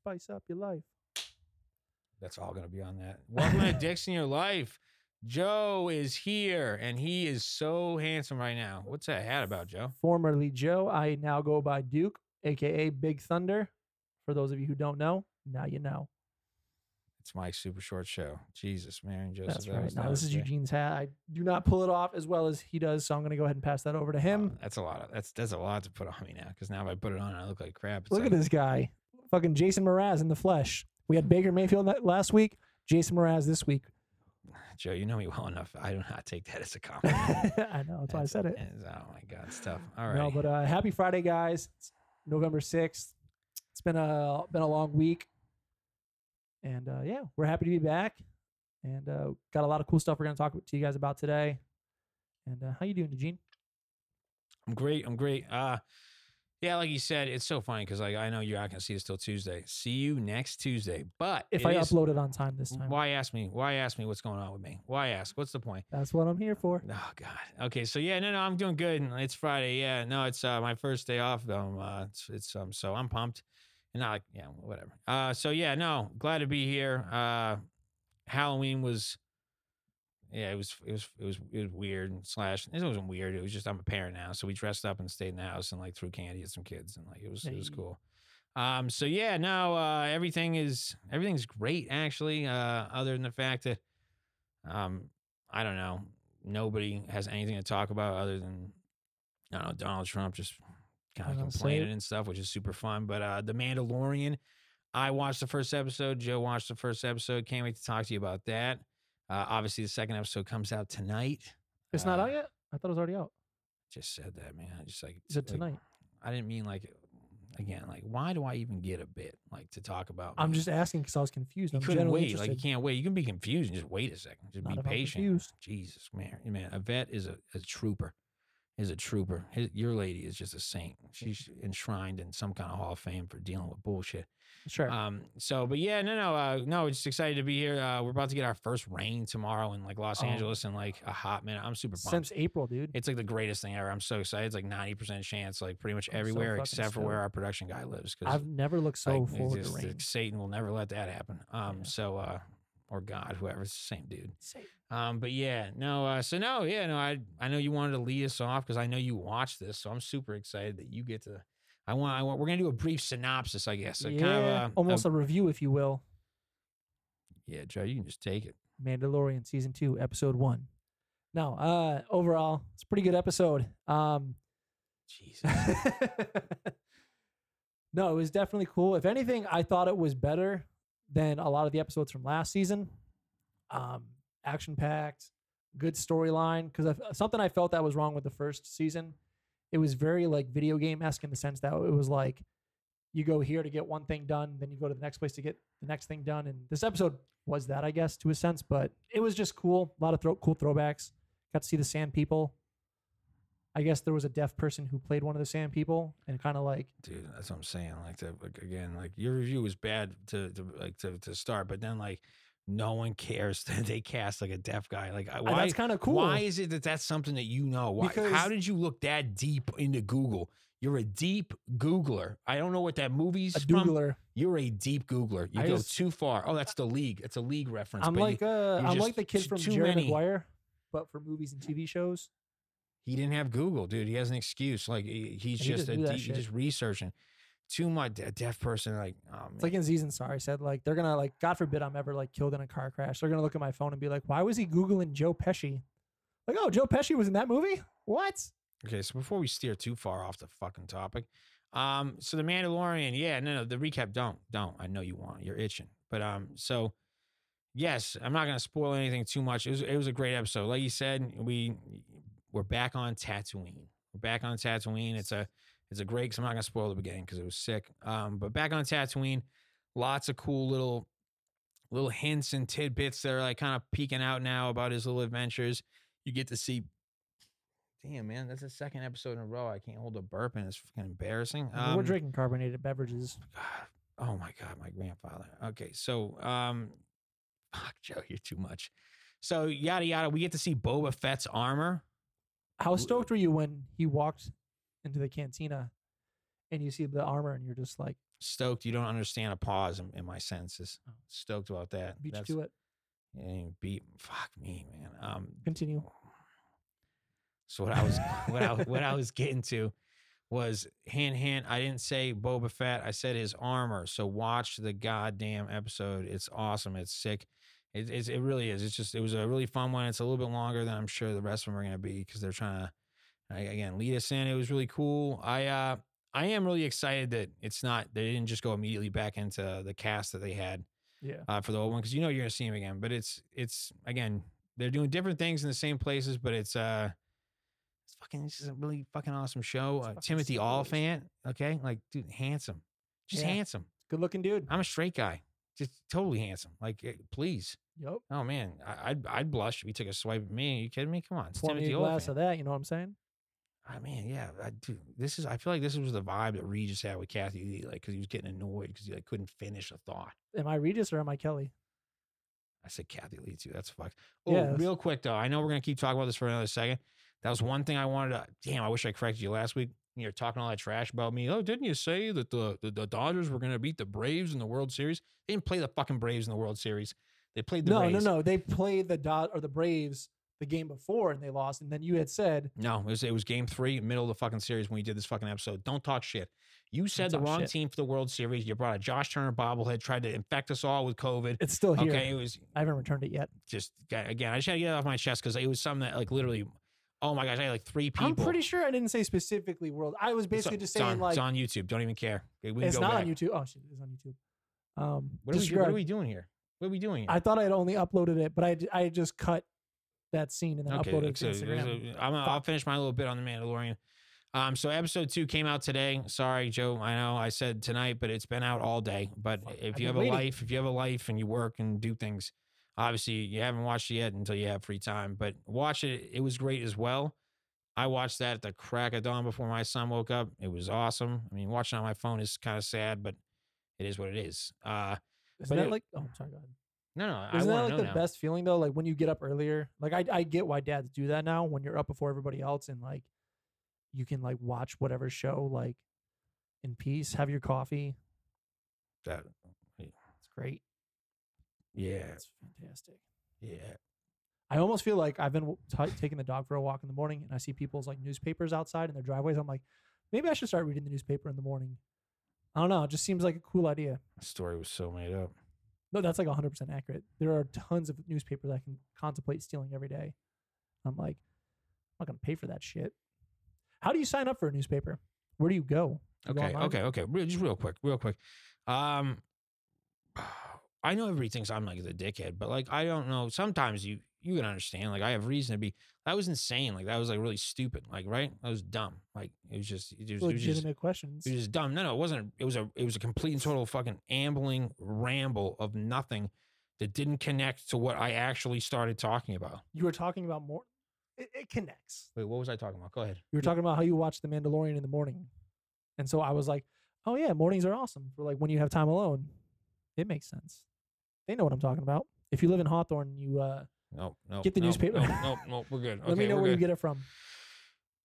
spice up your life. That's all going to be on that. Welcome to Dicks in Your Life. Joe is here and he is so handsome right now. What's that hat about, Joe? Formerly Joe, I now go by Duke, aka Big Thunder. For those of you who don't know, now you know. It's my super short show. Jesus, Mary and Joseph. That's that right. Now this is. Eugene's hat. I do not pull it off as well as he does, so I'm going to go ahead and pass that over to him. that's a lot of that's that's a lot to put on me now because now if I put it on, I look like crap. It's Look like, at this guy, fucking Jason Mraz in the flesh. We had Baker Mayfield that last week. Jason Mraz this week. Joe, you know me well enough. I do not take that as a compliment. I know that's why I said it. it's- oh my god, it's tough. All right. No, but uh, happy Friday, guys. It's November sixth. It's been a been a long week, and uh, yeah, we're happy to be back, and uh, got a lot of cool stuff we're gonna talk to you guys about today. And uh, how you doing, Eugene? I'm great. I'm great. Uh yeah, like you said, it's so funny because like I know you're not gonna see this till Tuesday. See you next Tuesday. But If I is- upload it on time this time, why ask me? Why ask me what's going on with me? Why ask? What's the point? that's what I'm here for. Oh God. Okay, so yeah, no, no, I'm doing good. It's Friday. Yeah, no, it's uh, my first day off. Um, uh, it's, it's um, so I'm pumped, and not like yeah, whatever. Uh, so yeah, no, glad to be here. Uh, Halloween was, yeah, it was, it was, it was, it was weird. Slash, it wasn't weird. It was just I'm a parent now, so we dressed up and stayed in the house and like threw candy at some kids, and like it was, it was cool. Um, so yeah, no, uh, everything is everything's great actually. Uh, other than the fact that, um, I don't know, nobody has anything to talk about other than I don't know Donald Trump just kind of complaining and stuff, which is super fun. But uh, the Mandalorian, I watched the first episode. Joe watched the first episode. Can't wait to talk to you about that. Uh, obviously, the second episode comes out tonight. It's not Uh, out yet. I thought it was already out. Just said that, man. I Just like You said like, tonight. I didn't mean like again. Like, why do I even get a bit like to talk about? I'm just asking because I was confused. You I'm couldn't generally wait. Like you interested. can't wait. You can be confused and just wait a second. Just Not be if I'm patient. confused. Jesus, man, man, Yvette is a, a trooper. Is a trooper. His, your lady is just a saint. She's enshrined in some kind of hall of fame for dealing with bullshit. Sure. Um. So, but yeah, no, no, uh, no. Just excited to be here. Uh, we're about to get our first rain tomorrow in like Los Oh. Angeles in like a hot minute. I'm super pumped. Since April, dude. it's like the greatest thing ever. I'm so excited. It's like 90% chance, like pretty much I'm so everywhere fucking except for where stoked. our production guy lives. Because I've never looked so it's forward to just- rain. Satan will never let that happen. Um, Yeah. so uh, or God, whoever, it's the same dude. Say- Um, but yeah, no, uh, so no, yeah, no, I I know you wanted to lead us off because I know you watched this, so I'm super excited that you get to. I want, I want, we're gonna do a brief synopsis, I guess. a yeah, kind of a, almost a review, if you will. yeah, Joe, you can just take it. Mandalorian season two, episode one. No, uh, overall, it's a pretty good episode. Um, Jesus, no, it was definitely cool. If anything, I thought it was better than a lot of the episodes from last season. Um, action packed, good storyline. Because something I felt that was wrong with the first season, it was very like video game esque in the sense that it was like you go here to get one thing done, then you go to the next place to get the next thing done. And this episode was that, I guess, to a sense, but it was just cool. A lot of throw- cool throwbacks. Got to see the Sand People. I guess there was a deaf person who played one of the Sand People, and kind of like dude, that's what I'm saying. Like, to, like again, like your review was bad to, to like to, to start, but then like no one cares that they cast like a deaf guy. Like, why? that's kind of cool. Why is it that that's something that you know? Why, how did you look that deep into Google? You're a deep Googler. I don't know what that movie's a from. You're a deep Googler. You I go just- too far. Oh, that's the league. It's a league reference. I'm you- like uh, you're I'm like the kid from too Jerry many. Maguire, but for movies and TV shows. he didn't have Google, dude. He has an excuse. Like he's He just a deep, shit. just researching. Too my a deaf person. Like, oh, It's like in season sorry said like they're gonna like God forbid I'm ever like killed in a car crash. They're gonna look at my phone and be like, why was he googling Joe Pesci? Like, oh, Joe Pesci was in that movie. What? Okay, so before we steer too far off the fucking topic, um, so the Mandalorian, yeah, no, no, the recap, don't, don't. I know you want, you're itching, but um, so yes, I'm not gonna spoil anything too much. It was, it was a great episode. Like you said, we we're back on Tatooine. We're back on Tatooine. It's a, it's a great. I'm not gonna spoil the beginning because it was sick. Um, but back on Tatooine, lots of cool little, little hints and tidbits that are like kind of peeking out now about his little adventures. You get to see Damn, man, that's the second episode in a row. I can't hold a burp, and it's fucking embarrassing. Mean, We're Um, drinking carbonated beverages. God, oh my god, my grandfather. Okay, so um, fuck Joe, you're too much. So yada yada, we get to see Boba Fett's armor. How stoked were you when he walked into the cantina and you see the armor and you're just like, stoked. You don't understand a pause in, in my senses. Oh. Stoked about that. Beat That's- you to it. yeah, beat. Fuck me, man. Um, Continue. So what I was what I what I was getting to was hint hint. I didn't say Boba Fett. I said his armor. So watch the goddamn episode. It's awesome. It's sick. It it's, it really is. It's just it was a really fun one. It's a little bit longer than I'm sure the rest of them are gonna be because they're trying to I- again lead us in. It was really cool. I uh I am really excited that it's not they didn't just go immediately back into the cast that they had Yeah. uh, for the old one because you know you're gonna see him again. But it's it's again they're doing different things in the same places, but it's uh it's fucking this is a really fucking awesome show. Uh, Timothy sick, Olyphant, okay, like dude, handsome, just Yeah. handsome. Good looking dude. I'm a straight guy, just totally handsome. Like eh, please, Yep. oh man, I, I'd I'd blush if you took a swipe at me. Are you kidding me? Come on, it's me Timothy a glass Olyphant. of that. You know what I'm saying? I mean, yeah, I do. This is. I feel like this was the vibe that Regis had with Kathie Lee, like because he was getting annoyed because he like couldn't finish a thought. Am I Regis or am I Kelly? I said Kathie Lee too. That's fucked. Oh, Yes. real quick though, I know we're gonna keep talking about this for another second. That was one thing I wanted to. Damn, I wish I corrected you last week. You're talking all that trash about me. Oh, didn't you say that the, the the Dodgers were gonna beat the Braves in the World Series? They didn't play the fucking Braves in the World Series. They played the No, Rays. no, no. They played the dot or the Braves the game before and they lost. And then you had said No, it was it was game three, middle of the fucking series when we did this fucking episode. Don't talk shit. You said the wrong shit. team for the World Series. You brought a Josh Turner bobblehead, tried to infect us all with COVID. it's still here. Okay, it was I haven't returned it yet. just again. I just had to get it off my chest because it was something that like literally. Oh my gosh, I had like three people. I'm pretty sure I didn't say specifically world. I was basically on- just it's saying on, like it's on YouTube. Don't even care. Okay, we can it's go not back. on YouTube. Oh shit, it's on YouTube. Um, What are, we, what are we doing here? What are we doing here? I thought I had only uploaded it, but I I just cut that scene and then uploaded it to there's Instagram. a- I'm, I'll finish my little bit on the Mandalorian. Um, so episode two came out today. Sorry, Joe. I know I said tonight, but it's been out all day. But Fuck, if I've you have a life, if you have a life and you work and do things, obviously you haven't watched it yet until you have free time. But watch it. It was great as well. I watched that at the crack of dawn before my son woke up. It was awesome. I mean, watching on my phone is kind of sad, but it is what it is. Uh, Isn't that it- like? Oh, sorry. Go ahead. No, no, Isn't that like to the now. best feeling though? Like when you get up earlier. Like I I get why dads do that now when you're up before everybody else and like you can like watch whatever show like in peace, have your coffee. That, It's great. yeah, It's fantastic. yeah. I almost feel like I've been w- t- taking the dog for a walk in the morning and I see people's like newspapers outside in their driveways. I'm like, maybe I should start reading the newspaper in the morning. I don't know. It just seems like a cool idea. The story was so made up. No, that's like 100% accurate. There are tons of newspapers I can contemplate stealing every day. I'm like, I'm not going to pay for that shit. How do you sign up for a newspaper? Where do you go? You Okay, online? okay, okay. Real, just real quick, real quick. Um, I know everybody thinks I'm like the dickhead, but like I don't know. Sometimes you you can understand. Like I have reason to be. That was insane. Like that was like really stupid. Like right, that was dumb. Like it was just it was, it was just Legitimate questions. it was just dumb. No, no, it wasn't. It was a it was a complete and total fucking ambling ramble of nothing that didn't connect to what I actually started talking about. You were talking about more. It, it connects. Wait, what was I talking about? Go ahead. You were talking about how you watch The Mandalorian in the morning. And so I was like, oh, yeah, mornings are awesome for like when you have time alone. It makes sense. They know what I'm talking about. If you live in Hawthorne, you uh, No, no. Get the no, newspaper. No, no, no, we're good. let me know where you get it from.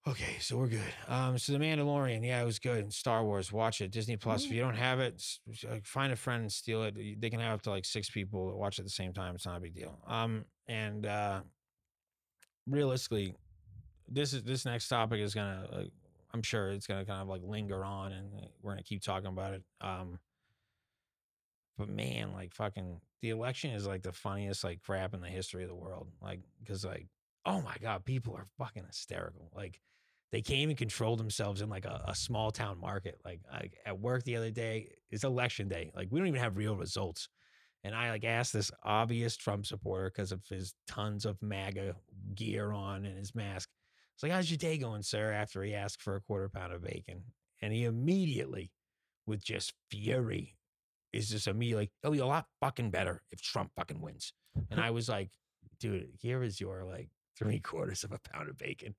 Okay, so we're good. Um, so the Mandalorian, yeah, it was good. Star Wars, watch it. Disney Plus. If you don't have it, uh, find a friend and steal it. They can have up to like six people that watch at the same time. It's not a big deal. Um, and uh, realistically, this is this next topic is gonna. Uh, I'm sure it's gonna kind of like linger on, and uh, we're gonna keep talking about it. Um, but man, like fucking, the election is like the funniest like crap in the history of the world. Like, because like, oh my god, people are fucking hysterical. Like they can't even control themselves in like a, a small town market. Like I, at work the other day, it's election day. Like we don't even have real results. And I like asked this obvious Trump supporter because of his tons of MAGA gear on and his mask. It's like, how's your day going, sir? After he asked for a quarter pound of bacon. And he immediately, with just fury, is just immediately, like, it'll be a lot fucking better if Trump fucking wins. And I was like, dude, here is your like three quarters of a pound of bacon.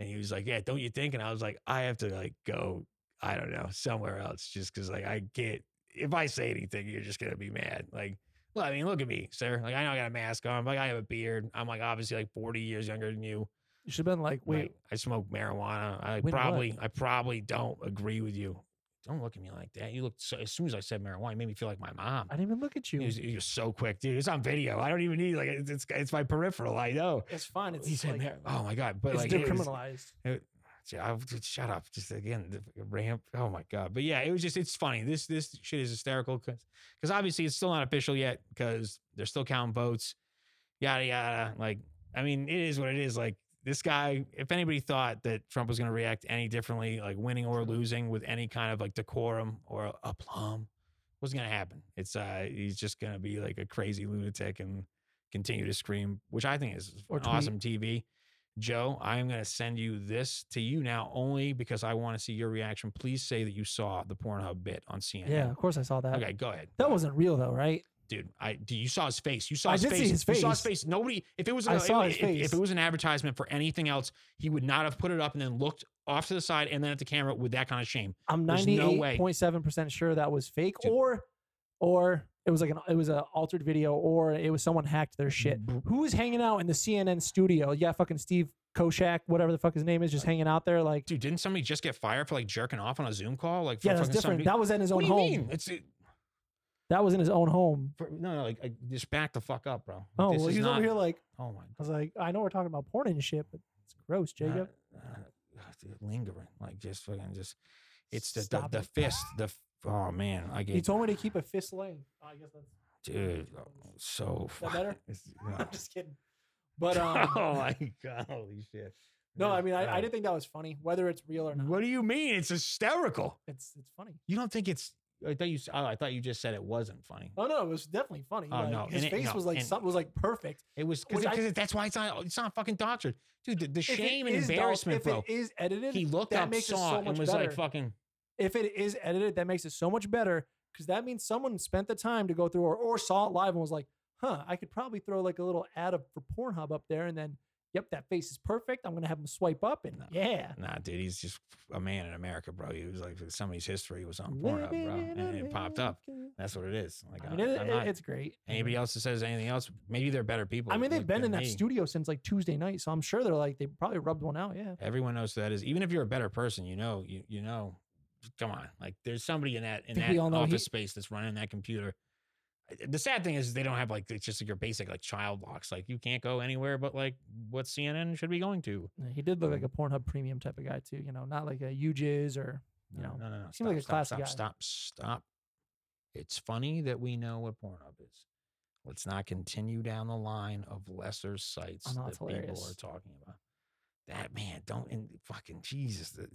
And he was like, Yeah, don't you think? And I was like, I have to like go, I don't know, somewhere else just because like I can't if I say anything, you're just gonna be mad. Like, well, I mean, look at me, sir. Like I know I got a mask on, but like, I have a beard. I'm like obviously like 40 years younger than you. You should have been like, wait, Like, I smoke marijuana. I When what? probably I probably don't agree with you. Don't look at me like that. You looked so, as soon as I said marijuana, it made me feel like my mom. I didn't even look at you. He was, he was so quick, dude. It's on video. I don't even need like it's it's, it's my peripheral. I know. it's fine. It's He said, like, "Oh my god!" But it's like, it was- decriminalized. J- I'll just shut up. Just again, the ramp. Oh my god! But yeah, it was just it's funny. This this shit is hysterical because because obviously it's still not official yet because they're still counting votes. Yada yada. Like I mean, it is what it is. Like this guy. If anybody thought that Trump was going to react any differently, like winning or losing with any kind of like decorum or aplomb, wasn't going to happen. It's uh he's just going to be like a crazy lunatic and continue to scream, which I think is awesome TV. Joe, I am going to send you this to you now only because I want to see your reaction. Please say that you saw the Pornhub bit on CNN. Yeah, of course I saw that. Okay, go ahead. That wasn't real though, right? Dude. I dude, you saw his face. You saw his face. his You saw his face. face. Nobody. If it was, I a- saw if, if- face. If it was an advertisement for anything else, he would not have put it up and then looked off to the side and then at the camera with that kind of shame. I'm ninety eight point seven percent sure that was fake, Dude. or or it was like an it was a altered video, or it was someone hacked their shit. Who was hanging out in the CNN studio? Yeah, fucking Steve Koshak, whatever the fuck his name is, just hanging out there. Like, Dude, didn't somebody just get fired for like jerking off on a Zoom call? Like, yeah, that's different. somebody- That was in his what own do you home. mean? It's it, That was in his own home. for, no, no, like, like just back the fuck up, bro. Oh, This well, is he was over here like Oh my I was like, I know we're talking about porn and shit, but it's gross, Jacob. uh, uh, dude, lingering, like just fucking just. It's the the, Stop the it. fist. The f- oh man, I He get told me to keep a fist length. Oh, I guess that's. dude. oh, So Is that better? it's- I'm just kidding. But um, oh my god, holy shit. no, I mean, I, I didn't think that was funny, whether it's real or not. What do you mean? It's hysterical. It's it's funny. You don't think it's? I thought you. Oh, I thought you just said it wasn't funny. Oh no, it was definitely funny. Oh, like, no, his and it- face no, was like and- something was like perfect. It was because that's why it's not. It's not fucking doctored, dude. The, the shame and is doc- embarrassment, if bro. it is edited, He looked up, saw, so and was better. like, "Fucking." if it is edited, that makes it so much better because that means someone spent the time to go through or, or saw it live and was like, huh, I could probably throw like a little ad of, for Pornhub up there and then, yep, that face is perfect. I'm gonna have him swipe up and yeah. Nah, dude, he's just a man in America, bro. He was like somebody's history was on Pornhub, bro, and it popped up. That's what it is. Like, I mean, it, not. it's great. Anybody else that says anything else, maybe they're better people. I mean, they've been in that me. studio since like Tuesday night, so I'm sure they're like they probably rubbed one out. Yeah. Everyone knows who that is. Even if you're a better person, you know, you you know. Come on, like there's somebody in that in that office he- space that's running that computer. The sad thing is they don't have like it's just like your basic like child locks. Like you can't go anywhere but like what CNN should be going to. He did look like a um, Pornhub premium type of guy too. You know, not like a UJIS or you No, know. no, no, no. seemed like a stop, classy stop, guy. Stop, stop. It's funny that we know what Pornhub is. Let's not continue down the line of lesser sites know, that it's people are talking about. That man, don't in fucking Jesus. The,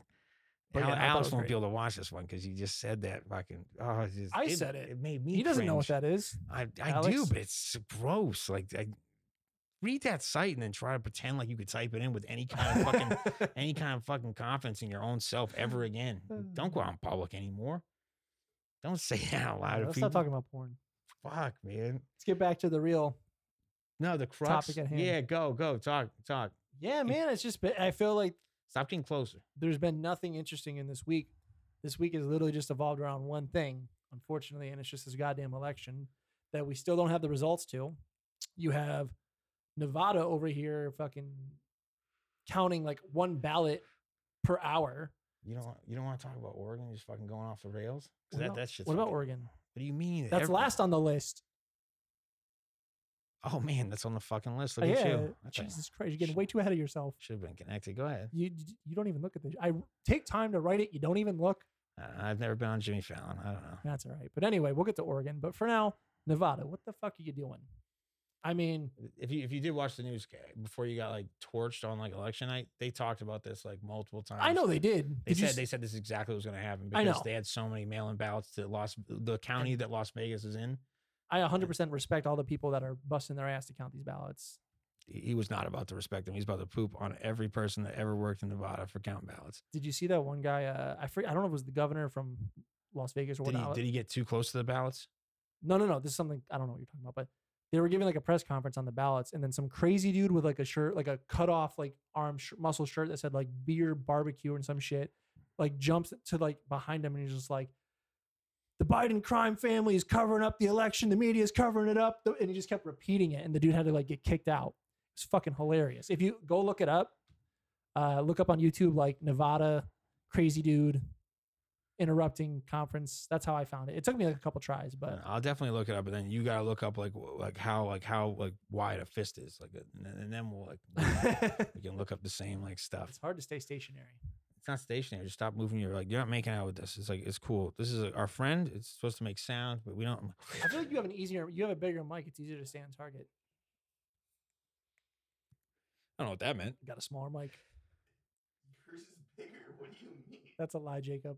But yeah, Al- I thought Alex was won't great. be able to watch this one because he just said that fucking. Oh, it just, I said it. It made me. He doesn't know what that is. I I do, but it's gross. Like I read that site and then try to pretend like you could type it in with any kind of fucking any kind of fucking confidence in your own self ever again. Uh, Don't go out in public anymore. Don't say that out loud. to Let's people. stop talking about porn. Fuck, man. Let's get back to the real. No, the crux. Topic at hand. Yeah, go, go, talk, talk. Yeah, man. It's just I feel like Stop getting closer. there's been nothing interesting in this week. This week has literally just evolved around one thing, unfortunately, and it's just this goddamn election that we still don't have the results to. You have Nevada over here fucking counting like one ballot per hour. You don't. want- You don't want to talk about Oregon just fucking going off the rails. What that about- What about Oregon? What do you mean? That's Every- last on the list. Oh man, that's on the fucking list. Look at yeah, you. I Jesus Christ, you're getting way too ahead of yourself. Should have been connected. Go ahead. You you don't even look at this. I take time to write it. You don't even look. Uh, I've never been on Jimmy Fallon. I don't know. That's all right. But anyway, we'll get to Oregon. But for now, Nevada. What the fuck are you doing? I mean, If you if you did watch the news before you got like torched on like election night, they talked about this like multiple times. I know they did. They Did said they said this is exactly what was going to happen I because know. they had so many mail-in ballots to Las the county that Las Vegas is in. I 100% respect all the people that are busting their ass to count these ballots. He was not about to respect them. He's about to poop on every person that ever worked in Nevada for count ballots. Did you see that one guy? Uh, I forget, I don't know if it was the governor from Las Vegas or Did he, whatnot. did he get too close to the ballots? No, no, no. This is something I don't know what you're talking about, but they were giving like a press conference on the ballots, and then some crazy dude with like a shirt, like a cut off like arm sh- muscle shirt that said like beer barbecue and some shit, like jumps to like behind him, and he's just like, "The Biden crime family is covering up the election. The media is covering it up," and he just kept repeating it, and the dude had to like get kicked out. It's fucking hilarious. If you go look it up, uh, look up on YouTube like Nevada crazy dude. interrupting conference. That's how I found it. It took me like a couple tries, but I'll definitely look it up, and then you gotta look up like like how like how like wide a fist is, like, and then we'll like we can look up the same like stuff. it's hard to stay stationary. It's not stationary. Just stop moving. You're like you're not making out with this. It's like it's cool. This is our friend. It's supposed to make sound, but we don't. I feel like you have an easier, you have a bigger mic. It's easier to stay on target. I don't know what that meant. You got a smaller mic. Yours is bigger. What do you mean? That's a lie, Jacob.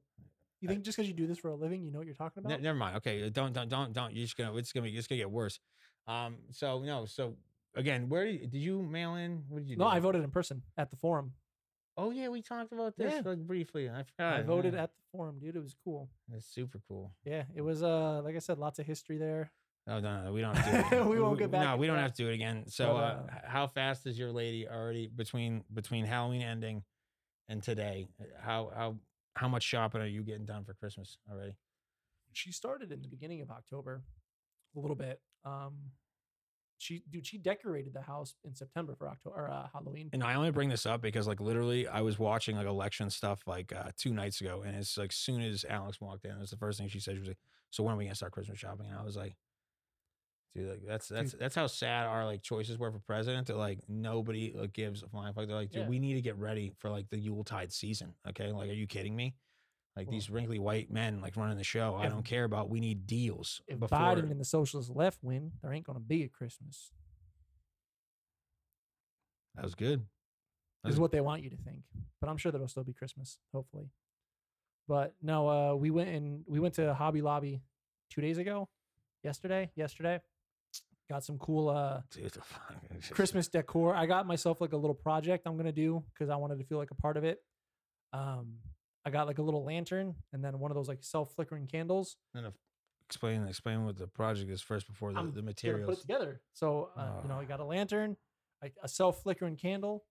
You I- think just because you do this for a living, you know what you're talking Ne- about? never mind. Okay, uh, don't don't don't don't. You're just gonna it's gonna be it's gonna get worse. Um. So no. So again, where did you, did you mail in? What did you? no, do? I voted in person at the forum. Oh yeah, we talked about this Yeah. like briefly. I forgot. I voted yeah. at the forum, dude. It was cool. That's super cool. Yeah, it was. Uh, like I said, lots of history there. No, no, no. We don't have to do it. Again. We won't get back No, we don't that. have to do it again. So, But, uh, uh, h- how fast is your lady already between between Halloween ending and today? Uh, How how how much shopping are you getting done for Christmas already? She started in the beginning of October, a little bit. Um, she, dude, she decorated the house in September for October or uh, Halloween. And I only bring this up because like literally I was watching like election stuff like uh, two nights ago, and it's like soon as Alex walked in, it was the first thing she said. She was like, "So when are we gonna start Christmas shopping?" And I was like, "Dude, like that's that's that's how sad our like choices were for president. That like nobody like, gives a flying fuck. They're like, dude, Yeah. we need to get ready for like the Yuletide season. Okay, like, are you kidding me? Like Well- these wrinkly white men like running the show. I don't care about. We need deals If before. Biden and the socialist left win, there ain't gonna be a Christmas. that was good. This is what they want you to think. But I'm sure there'll still be Christmas, hopefully. But no, uh, we went and we went to Hobby Lobby two days ago, yesterday, yesterday. Got some cool uh, Dude, the fuck- it's just- Christmas decor. I got myself like a little project I'm gonna do because I wanted to feel like a part of it. Um, I got like a little lantern and then one of those like self flickering candles. And if- explain explain what the project is first before the, I'm the materials. put it together. So uh, you know, Ah. I got a lantern, like a self flickering candle,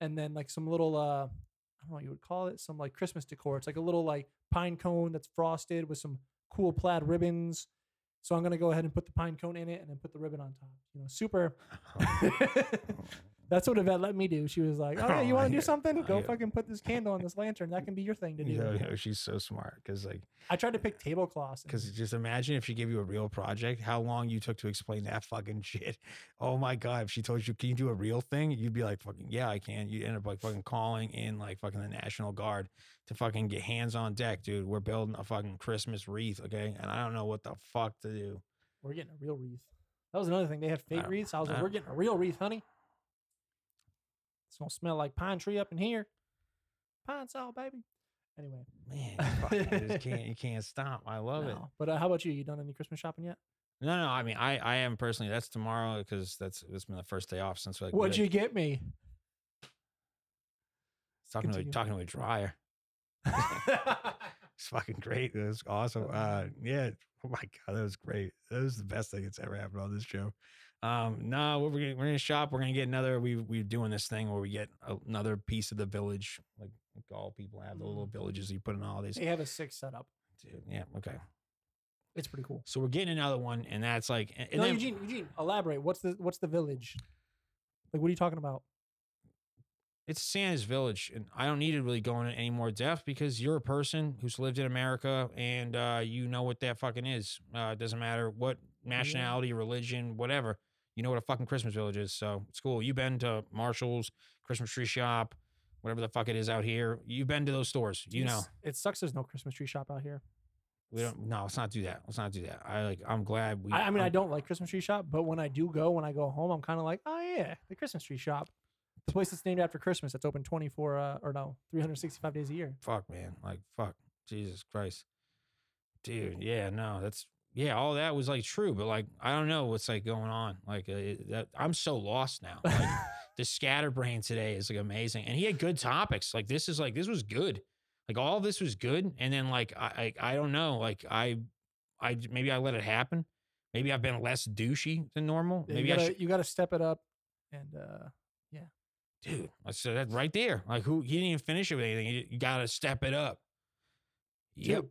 and then like some little uh, I don't know what you would call it, some like Christmas decor. It's like a little like pine cone that's frosted with some cool plaid ribbons. So I'm gonna go ahead and put the pine cone in it, and then put the ribbon on top. You know, super. That's what Yvette let me do. She was like, "Oh, yeah, you want to do something? Go Yeah. fucking put this candle on this lantern. That can be your thing to do." Yeah, yeah, she's so smart because like I tried to pick uh, tablecloths. because just imagine if she gave you a real project, how long you took to explain that fucking shit. Oh my god, if she told you, can you do a real thing? You'd be like, fucking yeah, I can. You end up like fucking calling in like fucking the National Guard to fucking get hands on deck, dude. We're building a fucking Christmas wreath, okay? And I don't know what the fuck to do. We're getting a real wreath. That was another thing. They had fake wreaths. I was I like, we're getting a real wreath, honey. It's gonna smell like pine tree up in here. Pine-Sol, baby. Anyway, Man, you just can't you can't stop. I love it. no. But uh, how about you? You done any Christmas shopping yet? No, no, I mean, I, I am personally. That's tomorrow because that's it's been the first day off since like we, What'd you get me? talking to a, talking to a dryer. It's fucking great. It was awesome. Uh, yeah. Oh my god, that was great. That was the best thing that's ever happened on this show. Um, no, we're gonna we're gonna shop. We're gonna get another. We we're doing this thing where we get another piece of the village, like, all people have the little villages you put in all these. they have a six setup. Dude, yeah, okay. It's pretty cool. So we're getting another one, and that's like, and, and no, then Eugene, Eugene, elaborate. What's the what's the village? Like, what are you talking about? it's Santa's village, and I don't need to really go into any more depth because you're a person who's lived in America, and uh, you know what that fucking is. Uh, it doesn't matter what nationality, religion, whatever. You know what a fucking Christmas village is. So it's cool. You've been to Marshall's, Christmas tree shop, whatever the fuck it is out here. You've been to those stores. You know. It's- it sucks. There's no Christmas tree shop out here. We don't. No, let's not do that. Let's not do that. I like. I'm glad we. I, I mean, I I'm- don't like Christmas tree shop, but when I do go, when I go home, I'm kind of like, oh yeah, the Christmas tree shop, the place that's named after Christmas, that's open 24 uh, or no, 365 days a year. fuck man like fuck jesus christ dude yeah no that's yeah all that was like true but like i don't know what's like going on like uh, it- that i'm so lost now like the scatterbrain today is like amazing and he had good topics like this is like this was good like all this was good and then like i i, I don't know like i i maybe i let it happen maybe i've been less douchey than normal Yeah, maybe you i gotta, should you got to step it up, and uh, yeah, dude I said that right there like who he didn't even finish it with anything you, you gotta step it up. Yep.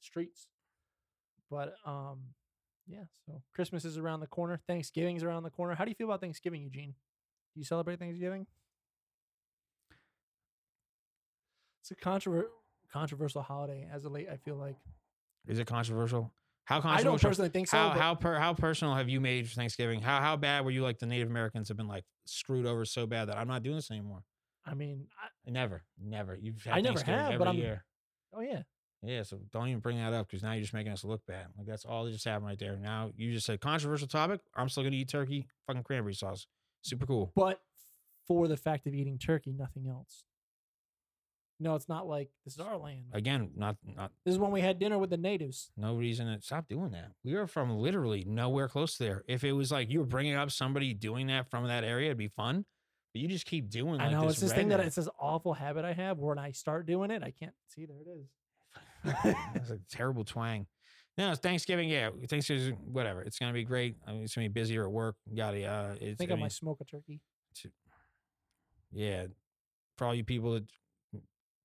Streets. But um, yeah. So Christmas is around the corner. Thanksgiving's around the corner. How do you feel about Thanksgiving, Eugene? Do you celebrate Thanksgiving? It's a controver- controversial holiday as of late. I feel like Is it controversial? How controversial? I don't personally think so. how how per, how personal have you made Thanksgiving? How how bad were you like the Native Americans have been like screwed over so bad that I'm not doing this anymore? I mean, I, Never, never. You've had I never have, every but I'm- year. oh yeah, Yeah, so don't even bring that up because now you're just making us look bad. Like that's all that just happened right there. Now you just said controversial topic. I'm still gonna eat turkey, fucking cranberry sauce. Super cool. but for the fact of eating turkey, nothing else. No, it's not like this is our land. Again, not not This is when we had dinner with the natives. no reason to stop doing that. We are from literally nowhere close there. If it was like you were bringing up somebody doing that from that area, it'd be fun. But you just keep doing. Like I know it's this thing that redneck- it's this awful habit I have where when I start doing it, I can't see. There it is. That's a terrible twang. No, it's Thanksgiving. Yeah, Thanksgiving. Whatever. It's gonna be great. I mean, it's gonna be busier at work. Yada yada. I think I I mean, might smoke a turkey. yeah. For all you people that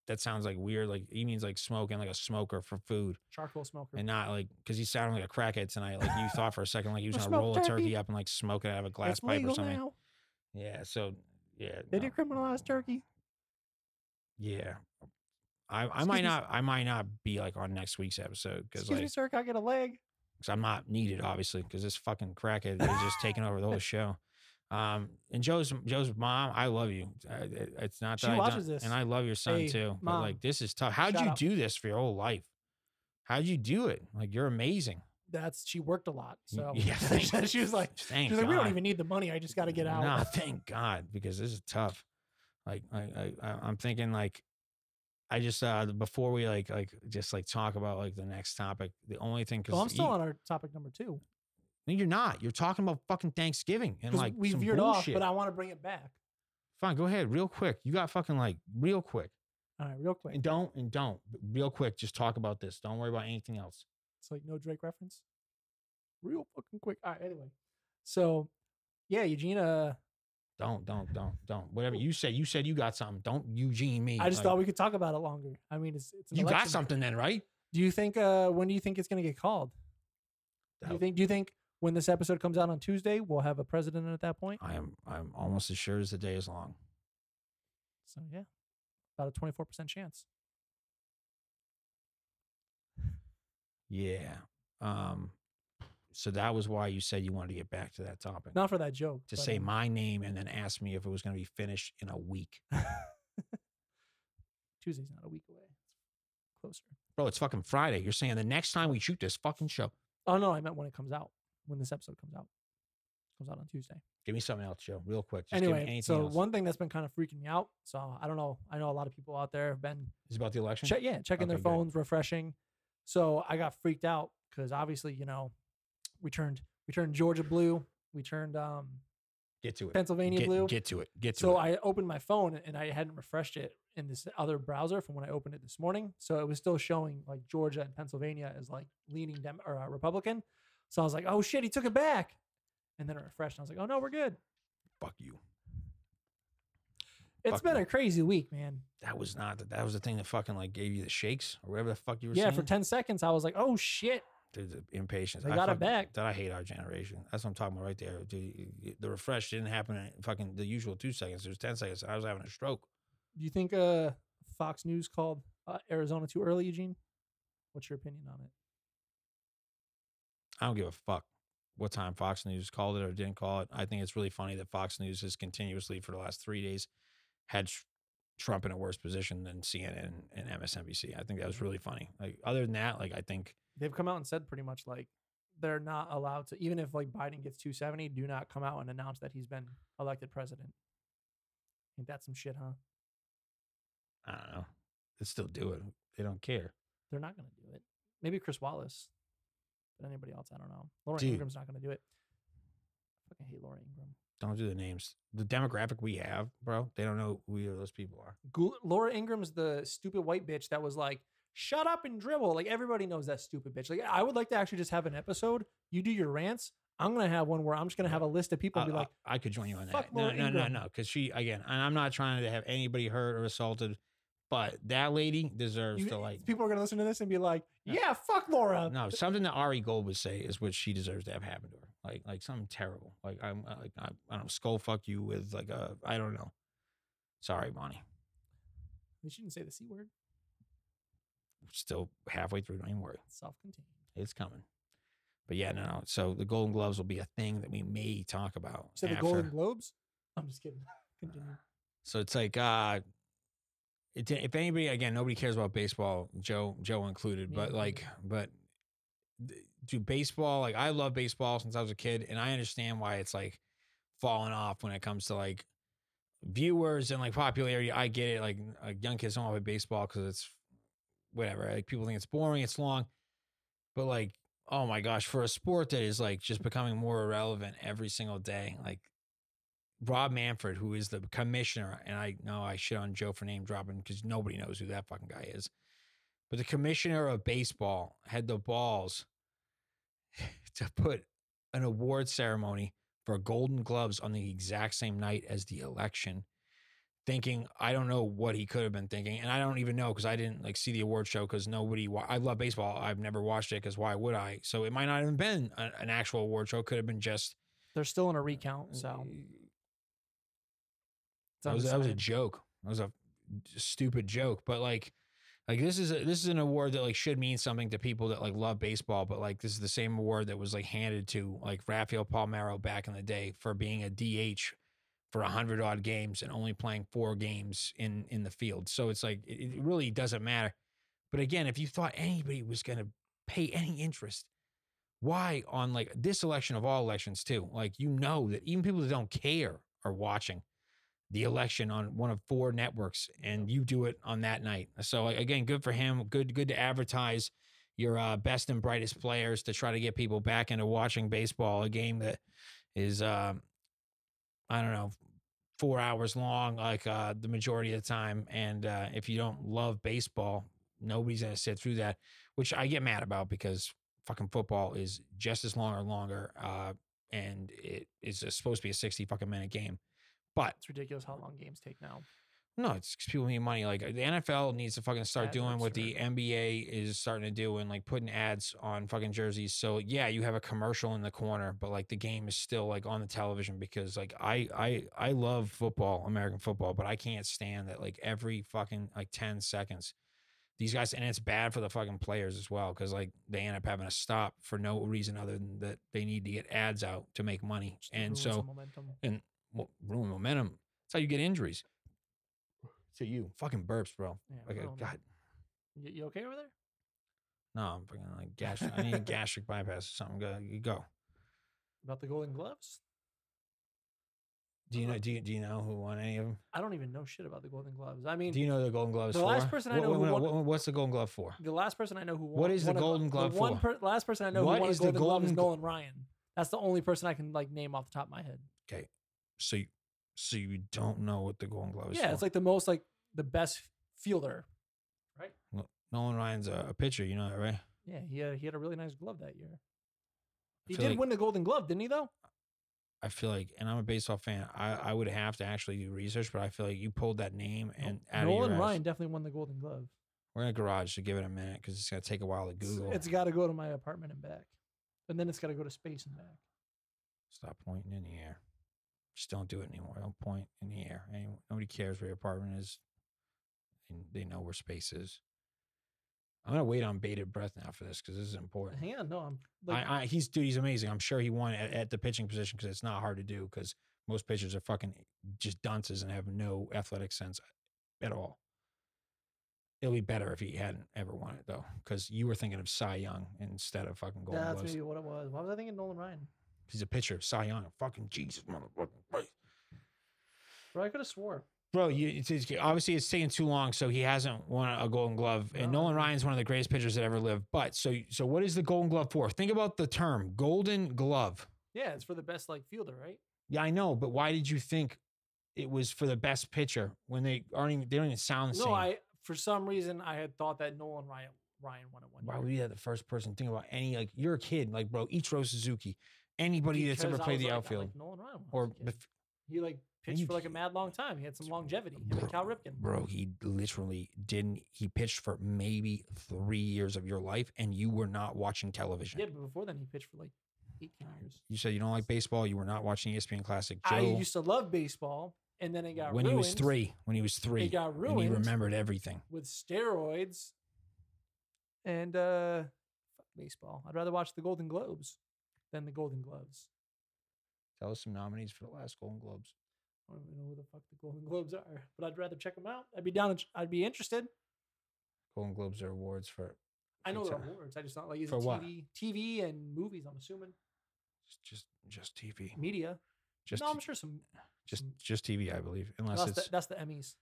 that sounds like weird. Like he means like smoking like a smoker for food, Charcoal smoker. and not like because he sounded like a crackhead tonight. Like you thought for a second like he was gonna roll a turkey turkey. up and like smoke it out of a glass it's pipe or something. now. Yeah. So yeah. They no. decriminalized turkey. Yeah. I, I might me, not I might not be like on next week's episode because Excuse like me, sir. Can I get a leg? because I'm not needed, obviously, because this fucking crackhead is just taking over the whole show. Um, and Joe's Joe's mom, I love you. It- it's not that She I watches this. and I love your son Hey, too. But like, this is tough. How'd you out. do this for your whole life? How'd you do it? Like, you're amazing. That's she worked a lot. So yeah, thank- she was like, Thank she was like, we don't even need the money. I just got to get out. No, thank God, because this is tough. Like, I, I- I'm thinking like, I just uh before we like like just like talk about like the next topic. The only thing because Well, I'm still on our topic number two No, you're not. You're talking about fucking Thanksgiving and like we veered off, bullshit. but I want to bring it back. Fine, go ahead, real quick. You got fucking like real quick, All right, real quick. and don't and don't real quick. Just talk about this. Don't worry about anything else. It's like no Drake reference. Real fucking quick. All right. Anyway, so yeah, Eugene. Don't don't don't don't. Whatever you said. You said you got something. Don't Eugene me. I just Like, thought we could talk about it longer. I mean, it's it's an you got something then, right? Do you think? Uh, when do you think it's going to get called? Do you think? Do you think when this episode comes out on Tuesday, we'll have a president at that point? I am I'm almost as sure as the day is long. So yeah, about a twenty four percent chance. Yeah. Um. So that was why you said you wanted to get back to that topic. Not for that joke. to but, say um, my name and then ask me if it was going to be finished in a week. Tuesday's not a week away. It's closer. Bro, it's fucking Friday. You're saying the next time we shoot this fucking show, Oh no, I meant when it comes out. When this episode comes out. Comes out on Tuesday. give me something else, Joe, real quick. Just give me anyway, so else. one thing that's been kind of freaking me out. So I don't know. I know a lot of people out there have been is about the election. check, yeah, checking their Okay, good. phones, refreshing. So I got freaked out because obviously, you know, we turned we turned Georgia blue, we turned um, Get to it. Pennsylvania get, blue. Get to it. Get to so it. I opened my phone and I hadn't refreshed it in this other browser from when I opened it this morning. So it was still showing like Georgia and Pennsylvania as like leaning Dem- or uh, Republican. So I was like, oh shit, he took it back. And then it refreshed. And I was like, oh no, we're good. Fuck you. It's Fuck been you. a crazy week, man. That was not that. That was the thing that fucking like gave you the shakes or whatever the fuck you were Yeah, saying. for 10 seconds, I was like, oh shit. The impatience. They I got it back. That I hate our generation. That's what I'm talking about right there. Y- the refresh didn't happen in fucking the usual two seconds. It was ten seconds. I was having a stroke. Do you think uh, Fox News called uh, Arizona too early, Eugene? What's your opinion on it? I don't give a fuck what time Fox News called it or didn't call it. I think it's really funny that Fox News has continuously for the last three days had Trump in a worse position than CNN and MSNBC. I think that was really funny. Like other than that, like I think They've come out and said pretty much like they're not allowed to, even if like Biden gets 270, do not come out and announce that he's been elected president. Ain't that some shit, huh? I don't know. They still do it. They don't care. They're not going to do it. Maybe Chris Wallace, but anybody else, I don't know. Laura Dude. Ingraham's not going to do it. I fucking hate Laura Ingraham. Don't do the names. The demographic we have, bro, they don't know who either of those people are. Gu- Laura Ingraham's the stupid white bitch that was like, shut up and dribble. Like everybody knows that stupid bitch. Like I would like to actually just have an episode. You do your rants. I'm gonna have one where I'm just gonna have a list of people and be like, I, I could join you on that. No, no, no, no. Because she, again, and I'm not trying to have anybody hurt or assaulted, but that lady deserves you- to like. people are gonna listen to this and be like, yeah, fuck Laura. No, something that Ari Gold would say is what she deserves to have happen to her. Like, like something terrible. Like I'm, uh, like I, I don't know, skull fuck you with like a, I don't know. Sorry, Bonnie. They shouldn't say the c word. still halfway through. Don't even worry. Self-contained. It's coming. But yeah, no, no. So the Golden Gloves will be a thing that we may talk about. So the. Golden Globes. I'm just kidding. Continue. So it's like, uh, it, if anybody, again, nobody cares about baseball, Joe, Joe included, but like, but do baseball, like I love baseball since I was a kid and I understand why it's like falling off when it comes to like viewers and like popularity. I get it. Like, like young kids don't play baseball because it's whatever. Like people think it's boring, it's long, but like, oh my gosh, for a sport that is like just becoming more irrelevant every single day, like Rob Manfred, who is the commissioner, and I know I shit on Joe for name dropping because nobody knows who that fucking guy is. But the commissioner of baseball had the balls to put an award ceremony for Golden Gloves on the exact same night as the election. Thinking, I don't know what he could have been thinking, and I don't even know because I didn't like see the award show because nobody. Wa- I love baseball. I've never watched it because why would I? So it might not have been a- an actual award show. It could have been just They're still in a uh, recount, so that was, that was a joke. That was a stupid joke. But like, like this is a, this is an award that like should mean something to people that like love baseball. But like this is the same award that was like handed to like Rafael Palmeiro back in the day for being a DH for a hundred odd games and only playing four games in in the field. So it's like it, it really doesn't matter. But again, if you thought anybody was going to pay any interest, why on like this election of all elections too? Like you know that even people that don't care are watching the election on one of four networks and you do it on that night. So again, good for him. Good good to advertise your uh, best and brightest players to try to get people back into watching baseball, a game that is um I don't know, 4 hours long like uh the majority of the time and uh if you don't love baseball, nobody's going to sit through that, which I get mad about because fucking football is just as long or longer uh and it is supposed to be a 60 fucking minute game. But It's ridiculous how long games take now. no, it's 'cause people need money. Like the NFL needs to fucking start Ads doing what the NBA is starting to do and like putting ads on fucking jerseys. So yeah, you have a commercial in the corner, but like the game is still like on the television because like I I I love football, American football, but I can't stand that like every fucking like 10 seconds these guys and it's bad for the fucking players as well because like they end up having to stop for no reason other than that they need to get ads out to make money. Just And so momentum. and ruin momentum. That's how you get injuries. To you, fucking burps, bro. Yeah, Like, uh, I a. God, You, you okay over there? no, I'm fucking like gastric. I need a gastric bypass or something. Go, you go. About the Golden Gloves? Do you know? Do you, do you know who won any of them? I don't even know shit about the Golden Gloves. I mean, Do you know the Golden Gloves the for? last person I What- know who what- won- what- what's the Golden Glove for? the last person I know who won. What is the won a Golden Glove the one for? Per, last person I know What who won is a the Golden Glove is Nolan Ryan. That's the only person I can like name off the top of my head. Okay, so you, so you don't know what the Golden Glove is yeah, for? it's like the most like the best fielder. Right? No- Nolan Ryan's a, a pitcher. You know that, right? Yeah, he had, he had a really nice glove that year. He did like- win the Golden Glove, didn't he? Though. I feel like, and I'm a baseball fan. I, I would have to actually do research, but I feel like you pulled that name and out Nolan of your. Ryan definitely won the Golden Glove. We're in a garage to give it a minute because it's gonna take a while to It's- Google. it's got to go to my apartment and back, and then it's got to go to space and back. Stop pointing in the air. Just don't do it anymore. Don't point in the air. Any, nobody cares where your apartment is. And they know where space is. I'm gonna wait on bated breath now for this because this is important. Hang on, no, I'm like, I, I, he's dude. He's amazing. I'm sure he won at, at the pitching position because it's not hard to do because most pitchers are fucking just dunces and have no athletic sense at all. It'll be better if he hadn't ever won it though, because you were thinking of Cy Young instead of fucking Golden that's Gloves. maybe what it was. Why was I thinking Nolan Ryan? He's a pitcher, Cy Young. Fucking Jesus, motherfucker. Bro, I could have swore. Bro, you, it's, it's, obviously it's taking too long, so he hasn't won a Golden Glove. And No. Nolan Ryan's one of the greatest pitchers that ever lived. But so, so what is the Golden Glove for? Think about the term Golden Glove. Yeah, it's for the best like fielder, right? Yeah, I know, but why did you think it was for the best pitcher when they aren't even they don't even sound the No, same? I for some reason I had thought that Nolan Ryan Ryan won it one why year. would you the first person think about any like you're a kid, like bro, Ichiro Suzuki, anybody that's ever played the like, outfield, like Nolan Ryan or was a kid. bef- he like pitched for like a mad long time. He had some longevity. Him and Cal Ripken. bro, he literally didn't. He pitched for maybe three years of your life, and you were not watching television. Yeah, but before then he pitched for like 18 years. You said you don't like baseball. You were not watching ESPN Classic. Joe, I used to love baseball, and then it got when ruined he was three, when he was three, it got and he remembered everything. with steroids And uh, fuck baseball. I'd rather watch the Golden Globes than the Golden Gloves. Tell us some nominees for the last Golden Globes. I don't even know who the fuck the Golden Globes are, but I'd rather check them out. I'd be down. and I'd be interested. Golden Globes are awards for I know they're awards. I just not like For it what? TV, TV and movies. I'm assuming just just, just TV. media. Just no, t- I'm sure some. just some- just TV, I believe. Unless that's it's the, that's the Emmys.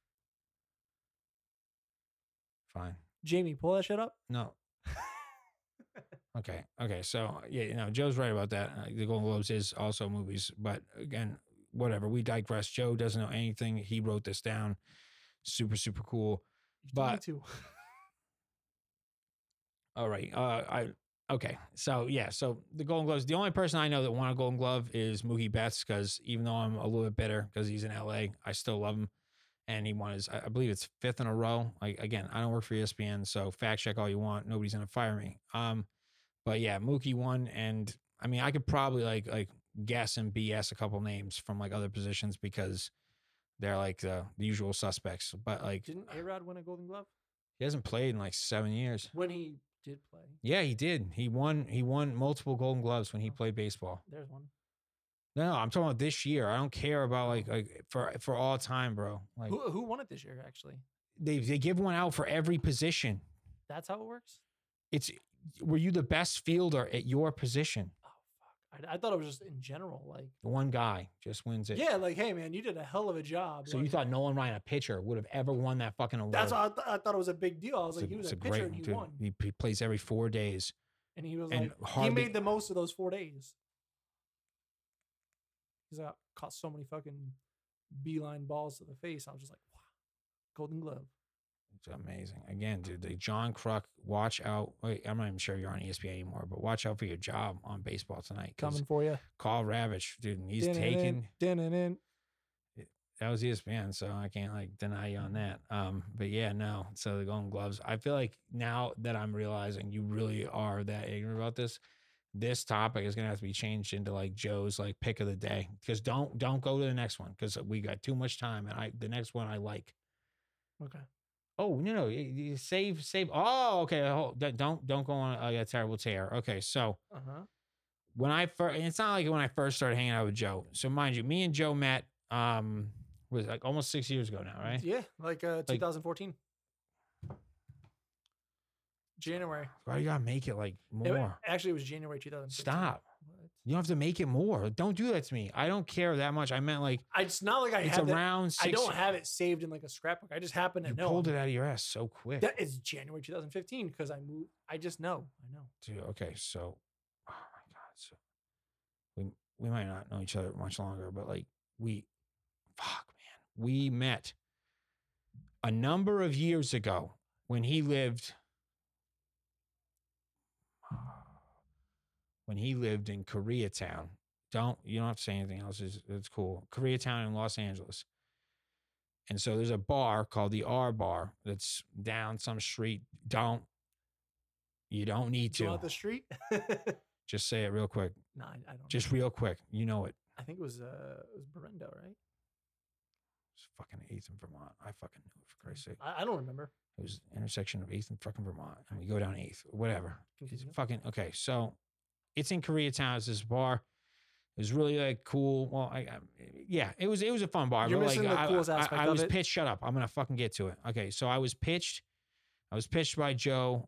fine. Jamie, pull that shit up. No. Okay. Okay. So yeah, you know, Joe's right about that. Uh, the Golden Globes is also movies, but again, whatever. We digress. Joe doesn't know anything. He wrote this down. Super, super cool. But- All right. Uh, I okay. So yeah. So the Golden Gloves. The only person I know that won a Golden Glove is Mookie Betts because even though I'm a little bit bitter because he's in LA, I still love him, and he won his. I believe it's fifth in a row. Like again, I don't work for ESPN, so fact check all you want. Nobody's gonna fire me. Um, but yeah, Mookie won, and I mean I could probably like like guess and BS a couple names from like other positions because they're like the, the usual suspects. But like Didn't A Rod win a Golden Glove he hasn't played in like seven years. when he did play? Yeah, he did. He won. He won multiple Golden Gloves when he Oh. played baseball. There's one. No, no, I'm talking about this year. I don't care about like oh. like for for all time, bro. Like Who who won it this year? Actually, they they give one out for every position. that's how it works. It's were you the best fielder at your position? Oh fuck! I, I thought it was just in general. Like, The one guy just wins it. yeah, like hey man, you did a hell of a job. So you like, thought Nolan Ryan, a pitcher, would have ever won that fucking award? that's why I, th- I thought it was a big deal. I was It's like, a- he was a, pitcher great and he dude. won, He, he plays every four days. and he was and like, hardly- he made the most of those four days. He's got caught so many fucking beeline balls to the face. I was just like, wow, Golden Glove. It's amazing. Again, dude, the John Kruk, watch out. Wait, I'm not even sure you're on ESPN anymore, but watch out for your job on baseball tonight. Coming for you. Karl Ravech, dude, and he's taking that was ESPN, so I can't like deny you on that. Um, but yeah, no. So the Golden Gloves. I feel like now that I'm realizing you really are that ignorant about this, this topic is gonna have to be changed into like Joe's like pick of the day. Because don't don't go to the next one because we got too much time, and I the next one I like. Okay. Oh no no, you- save save. Oh okay, hold, don't don't go on a, a terrible tear. Okay, so Uh huh. when I first, it's not like when I first started hanging out with Joe. So mind you, me and Joe met um was like almost six years ago now, right? Yeah, like uh, 2014. January. Why you gotta make it like It more? actually, it was January 2015. Stop. You don't have to make it more. Don't do that to me. I don't care that much. I meant like I, it's not like I it's have that, around six. I don't have it saved in like a scrapbook. I just happen to know. you know. pulled it out of your ass so quick. That is January 2015 because I moved. I just know. I know. Dude, okay, so oh my god, so we we might not know each other much longer, but like we fuck man, we met a number of years ago when he lived when he lived in Koreatown. Don't you don't have to say anything else. It's, it's cool. Koreatown in Los Angeles. And so there's a bar called the R Bar that's down some street. Don't you don't need to. the street? Just say it real quick. I, I don't. Just real quick. You know it. I think it was uh, it was Berendo, right? It's fucking eighth in Vermont. I fucking knew it for Christ's sake. I, I don't remember. It was intersection of eighth and fucking Vermont. And we go down eighth, whatever. It's fucking okay. So it's in Koreatown. It's this bar. It was really like cool. Well, I, I yeah, it was it was a fun bar. You're but missing like, the I, coolest I- aspect I, of was it. pitched. Shut up. I'm gonna fucking get to it. Okay, so I was pitched. I was pitched by Joe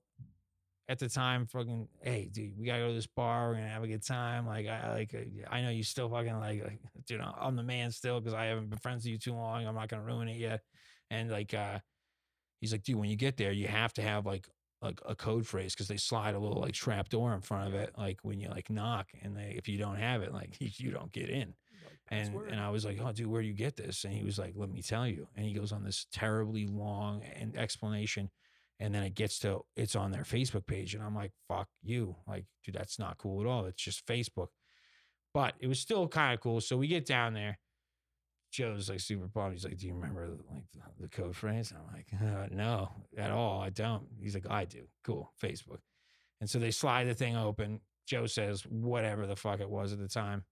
at the time. Fucking hey, dude, we gotta go to this bar. We're gonna have a good time. Like I like I know you still fucking like, like dude. I'm the man still because I haven't been friends with you too long. I'm not gonna ruin it yet. And like uh, he's like, dude, when you get there, you have to have like like a code phrase because they slide a little like trap door in front of it, like when you like knock, and they if you don't have it, like you don't get in. Like And and I was like, oh, dude, where do you get this? And he was like, let me tell you. And he goes on this terribly long and explanation, and then it gets to it's on their Facebook page, and I'm like, fuck you, like, dude, that's not cool at all. It's just Facebook. But it was still kind of cool. So we get down there. Joe's like super pumped. He's like, "Do you remember like the, the code phrase?" I'm like, uh, "No, at all. I don't." He's like, "I do." Cool, Facebook. And so they slide the thing open. Joe says whatever the fuck it was at the time.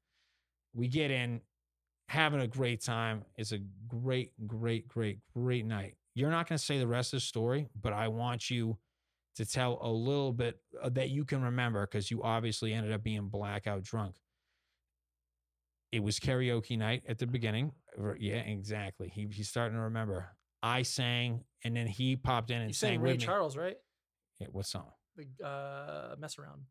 We get in, having a great time. It's a great, great, great, great night. You're not going to say the rest of the story, but I want you to tell a little bit uh, that you can remember because you obviously ended up being blackout drunk. It was karaoke night at the beginning. Yeah, exactly. He, he's starting to remember. I sang, and then he popped in and You sang Ray with me. Charles, right? Yeah, what song? The uh, mess around.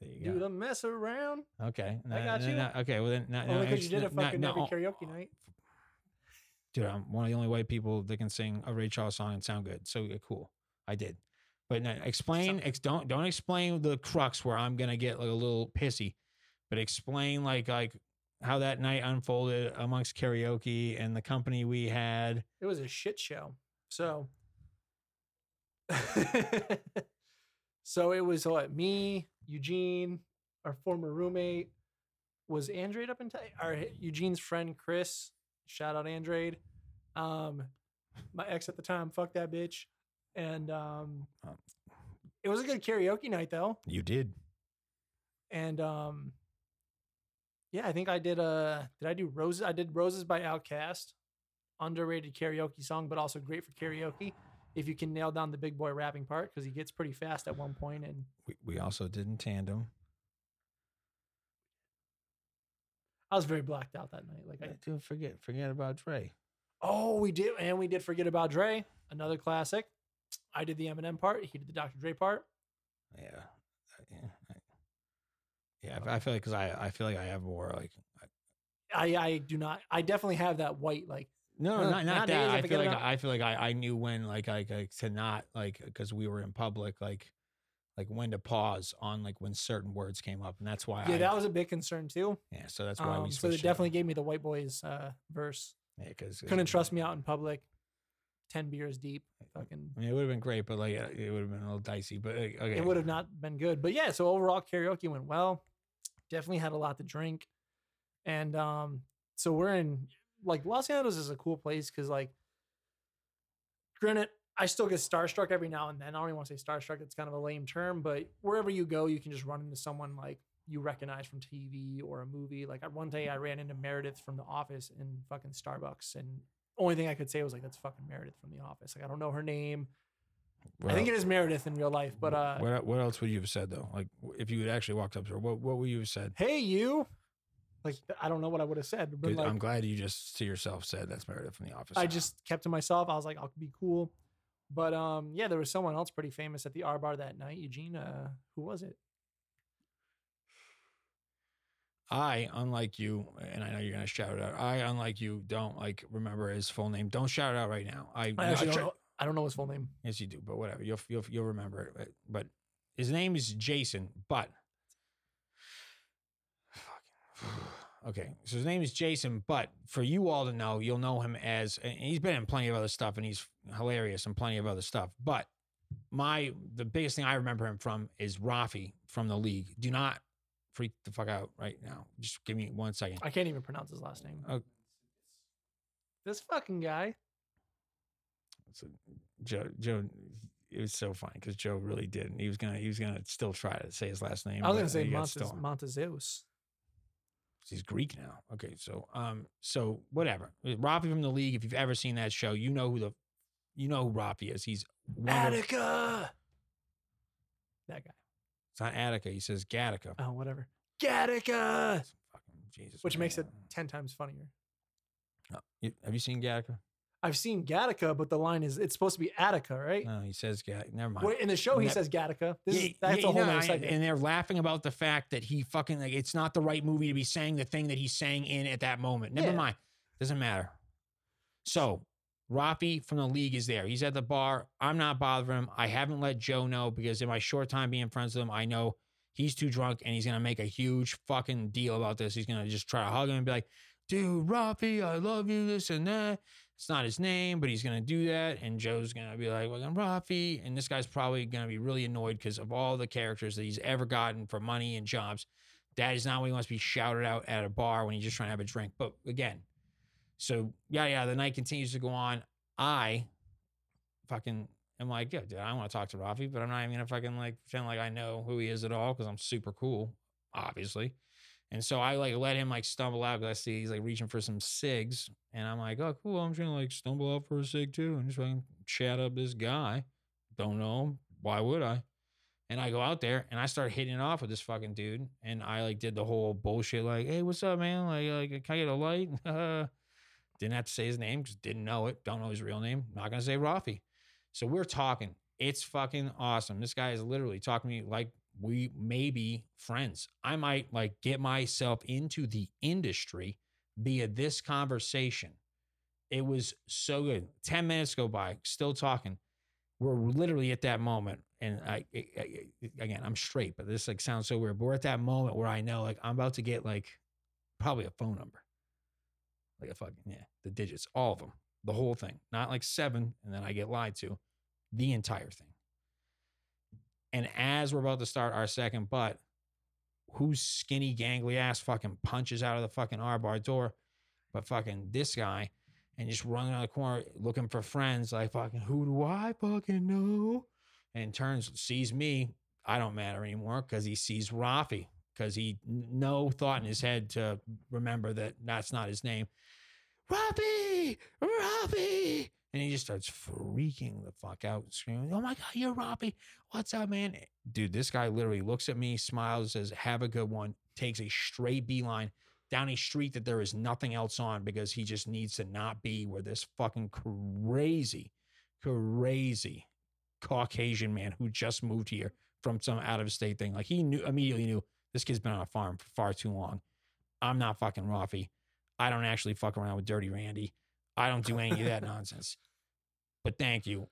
There you Do go. the mess around. Okay, I got no, you. no, okay, well then, no, no, Only because you did a no, fucking no, every oh, karaoke night. dude, I'm one of the only white people that can sing a Ray Charles song and sound good. So yeah, cool, I did. But no, explain, ex- don't don't explain the crux where I'm gonna get like a little pissy, but explain like like how that night unfolded amongst karaoke and the company we had. It was a shit show. So, so it was what me, Eugene, our former roommate, was Andrade up in t- our Eugene's friend Chris. Shout out Andrade. Um, my ex at the time, fuck that bitch, and um, Oh. it was a good karaoke night though. You did. and um yeah i think i did uh did i do roses i did roses by OutKast underrated karaoke song but also great for karaoke if you can nail down the big boy rapping part because he gets pretty fast at one point and We, we also did in tandem. i was very blacked out that night like I, Dude, forget forget about Dre. oh we did and we did forget about dre another classic i did the eminem part he did the dr dre part Yeah, I, yeah. I, I feel like because I I feel like I have more like i i do not i definitely have that white like No, no, Uh, not, not that. I I feel like I feel like I, I knew when like I, like to not like because we were in public like like when to pause on like when certain words came up and that's why yeah I, that was a big concern too. Yeah so that's why um, we so they it definitely gave me the white boys uh verse. Yeah because couldn't trust me out in public. 10 beers deep fucking I mean it would have been great but like it would have been a little dicey but okay it would have not been good but yeah so overall karaoke went well definitely had a lot to drink. And um so we're in like los angeles is a cool place because like granted i still get starstruck every now and then. I don't even want to say starstruck it's kind of a lame term but wherever you go you can just run into someone like you recognize from tv or a movie. Like one day i ran into meredith from the office in fucking starbucks and only thing i could say was like that's fucking meredith from the office. Like i don't know her name I think it is Meredith in real life, but uh, what what else would you have said though like if you had actually walked up to her what what would you have said hey, you. Like I don't know what I would have said. But like, I'm glad you just to yourself said that's Meredith from the office I now." just kept to myself. I was like, I'll be cool. But um, yeah, there was someone else pretty famous at the R bar that night. Eugene, uh, who was it? I, unlike you, and I know you're gonna shout it out. I, unlike you, don't like remember his full name. Don't shout it out right now. I, I I don't try- know. I don't know his full name. yes, you do, but whatever. You'll you'll you'll remember it. But, but his name is Jason. But Fucking- okay, so his name is Jason. But for you all to know, you'll know him as, and he's been in plenty of other stuff, and he's hilarious and plenty of other stuff. But my the biggest thing I remember him from is Rafi from the league. Do not freak the fuck out right now. Just give me one second. I can't even pronounce his last name. Oh. This fucking guy. So Joe, Joe, it was so funny because Joe really didn't. he was gonna, he was gonna still try to say his last name. I was gonna say Montes. Montezeus. He's Greek now. Okay, so um, so whatever. Rafi from the league. If you've ever seen that show, you know who the, you know who Rafi is. He's of, Attica. That guy. it's not Attica. He says Gattaca. Oh, whatever. Gattaca. Fucking Jesus. Which makes it ten times funnier. Oh, you- have you seen Gattaca? I've seen Gattaca, but the line is it's supposed to be Attica, right? No, he says Gattaca. Never mind. Wait, in the show, he Ne- says Gattaca. This Yeah, is, that's yeah, a whole no, nother I- segment. And they're laughing about the fact that he fucking like it's not the right movie to be saying the thing that he's saying in at that moment. Never Yeah. mind. Doesn't matter. So Rafi from the league is there. He's at the bar. I'm not bothering him. I haven't let Joe know because in my short time being friends with him, I know he's too drunk and he's gonna make a huge fucking deal about this. He's gonna just try to hug him and be like, dude, Rafi, I love you, this and that. It's not his name, but he's gonna do that. And Joe's gonna be like, well, I'm Rafi. And this guy's probably gonna be really annoyed because of all the characters that he's ever gotten for money and jobs. That is not what he wants to be shouted out at a bar when he's just trying to have a drink. But again, so yeah, yeah, the night continues to go on. I fucking am like, yeah, dude, I want to talk to Rafi, but I'm not even gonna fucking like pretend like I know who he is at all because I'm super cool, obviously. And so I like let him like stumble out because I see he's like reaching for some cigs, and I'm like, oh, cool. I'm just gonna like stumble out for a cig too, and just fucking chat up this guy. Don't know him, why would I? And I go out there and I start hitting it off with this fucking dude. And I like did the whole bullshit, like, hey, what's up, man? Like, like can I get a light? didn't have to say his name because didn't know it. Don't know his real name. Not gonna say Rafi. So we're talking. It's fucking awesome. This guy is literally talking to me like we may be friends. I might like get myself into the industry via this conversation. It was so good. 10 minutes go by, still talking. We're literally at that moment. And I, I- I- again, I'm straight, but this like sounds so weird. But we're at that moment where I know like I'm about to get like probably a phone number. Like a fucking, yeah, the digits, all of them, the whole thing. Not like seven, and then I get lied to. The entire thing. And as we're about to start our second butt, whose skinny, gangly ass fucking punches out of the fucking R bar door, but fucking this guy, and just running around the corner looking for friends, like fucking who do I fucking know? And turns, sees me. I don't matter anymore because he sees Rafi because he no thought in his head to remember that that's not his name. Rafi, Rafi. And he just starts freaking the fuck out, screaming, Oh my God, you're Rafi. What's up, man? Dude, this guy literally looks at me, smiles, says, Have a good one, takes a straight beeline down a street that there is nothing else on because he just needs to not be where this fucking crazy, crazy Caucasian man who just moved here from some out of state thing. Like he knew immediately knew this kid's been on a farm for far too long. I'm not fucking Rafi. I don't actually fuck around with Dirty Randy. I don't do any of that nonsense. But thank you.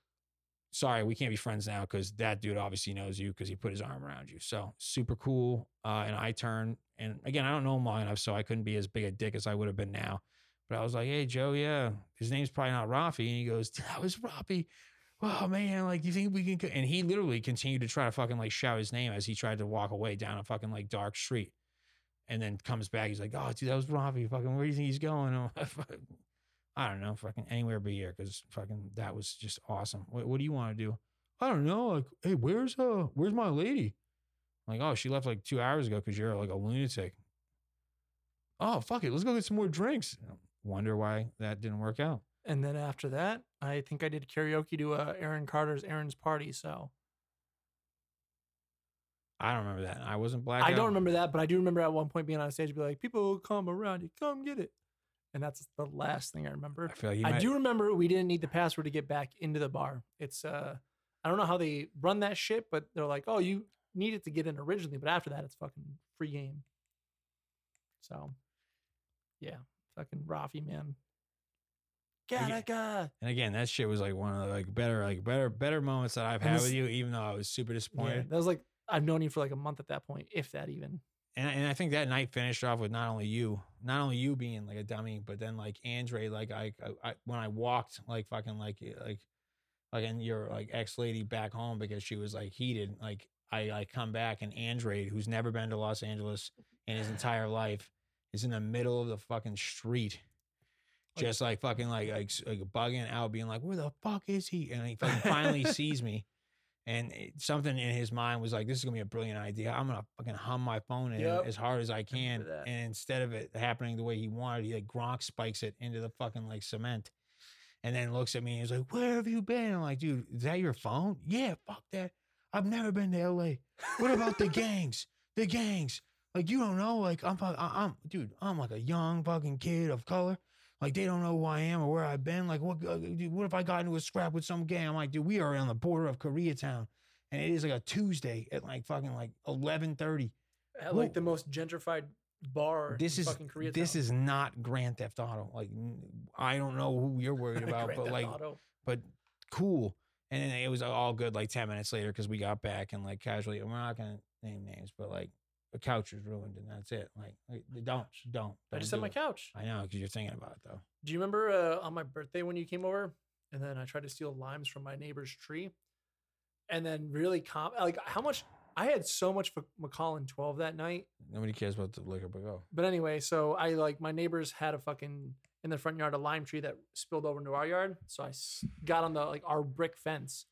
Sorry, we can't be friends now because that dude obviously knows you because he put his arm around you. So super cool. Uh, and I turn and again, I don't know him long enough, so I couldn't be as big a dick as I would have been now. But I was like, "Hey, Joe, yeah, his name's probably not Rafi," and he goes, "That was Rafi." Oh man, like you think we can? co-" And he literally continued to try to fucking like shout his name as he tried to walk away down a fucking like dark street, and then comes back. He's like, "Oh, dude, that was Rafi. Fucking, where do you think he's going?" I don't know, fucking anywhere but here, because fucking that was just awesome. What, what do you want to do? I don't know. Like, hey, where's uh, where's my lady? Like, oh, she left like two hours ago because you're like a lunatic. Oh, fuck it. Let's go get some more drinks. Wonder why that didn't work out. And then after that, I think I did karaoke to uh, Aaron Carter's Aaron's party. So I don't remember that. I wasn't black. I don't remember that, but I do remember at one point being on stage, be like, "People come around you, come get it," and that's the last thing I remember. I feel like you I might- do remember we didn't need the password to get back into the bar. It's uh, I don't know how they run that shit, but they're like, "Oh, you needed to get in originally, but after that, it's fucking free game." So, yeah, fucking Rafi man. Gattaca. And again, that shit was like one of the like better, like better, better moments that I've And had this- with you. Even though I was super Yeah, disappointed. that was like I've known you for like a month at that point, if that even. And and I think that night finished off with not only you, not only you being like a dummy, but then like Andre, like I, I, I when I walked like fucking like eh, like like and your like ex lady back home because she was like heated. Like I I come back and Andre, who's never been to Los Angeles in his entire life, is in the middle of the fucking street. Just like fucking like, like like bugging out, being like, "Where the fuck is he?" And he fucking finally sees me, and it, something in his mind was like, "This is gonna be a brilliant idea. I'm gonna fucking hum my phone in Yep. as hard as I can." And instead of it happening the way he wanted, he like Gronk spikes it into the fucking like cement, and then looks at me and he's like, "Where have you been?" I'm like, "Dude, is that your phone?" Yeah, fuck that. I've never been to L.A. What about the gangs? The gangs. Like you don't know. Like I'm, I'm, dude. I'm like a young fucking kid of color. Like they don't know who I am or where I've been. Like what? uh, What if I got into a scrap with some gang? I'm like, dude, we are on the border of Koreatown, and it is like a Tuesday at like fucking like 11:30. At Whoa. like the most gentrified bar. This in is fucking Koreatown. this is not Grand Theft Auto. Like I don't know who you're worried about, but Theft like Auto. but cool. And then it was all good like 10 minutes later because we got back and like casually, we're not to name names, but like the couch was ruined and that's it. Like, like, don't, don't. I don't just do had my it. couch. I know because you're thinking about it though. Do you remember uh, on my birthday when you came over and then I tried to steal limes from my neighbor's tree? And then really com like how much I had so much for Macallan 12 that night. Nobody cares about the liquor, but go. But anyway, so I like my neighbors had a fucking in the front yard a lime tree that spilled over into our yard. So I got on the like our brick fence,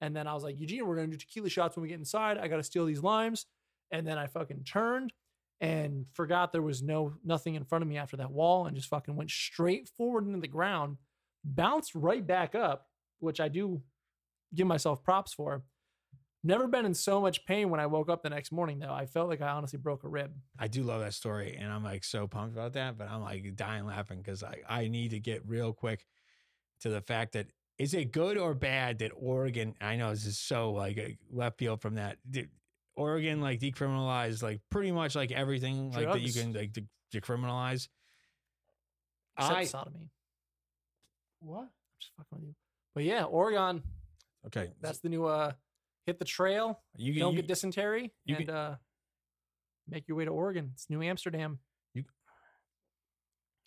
and then I was like, Eugene, we're gonna do tequila shots when we get inside. I gotta steal these limes, and then I fucking turned and forgot there was no nothing in front of me after that wall, and just fucking went straight forward into the ground, bounced right back up, which I do give myself props for. Never been in so much pain when I woke up the next morning though. I felt like I honestly broke a rib. I do love that story, and I'm like so pumped about that. But I'm like dying laughing because I I need to get real quick to the fact that is it good or bad that Oregon? I know this is so like left field from that. Did Oregon like decriminalized like pretty much like everything like that you Drugs. can like de- decriminalize. Except I sodomy. what? I'm just fucking with you. But yeah, Oregon. Okay, That's the new uh hit the trail. you can Don't you, get dysentery. you and can- uh make your way to Oregon. It's New Amsterdam.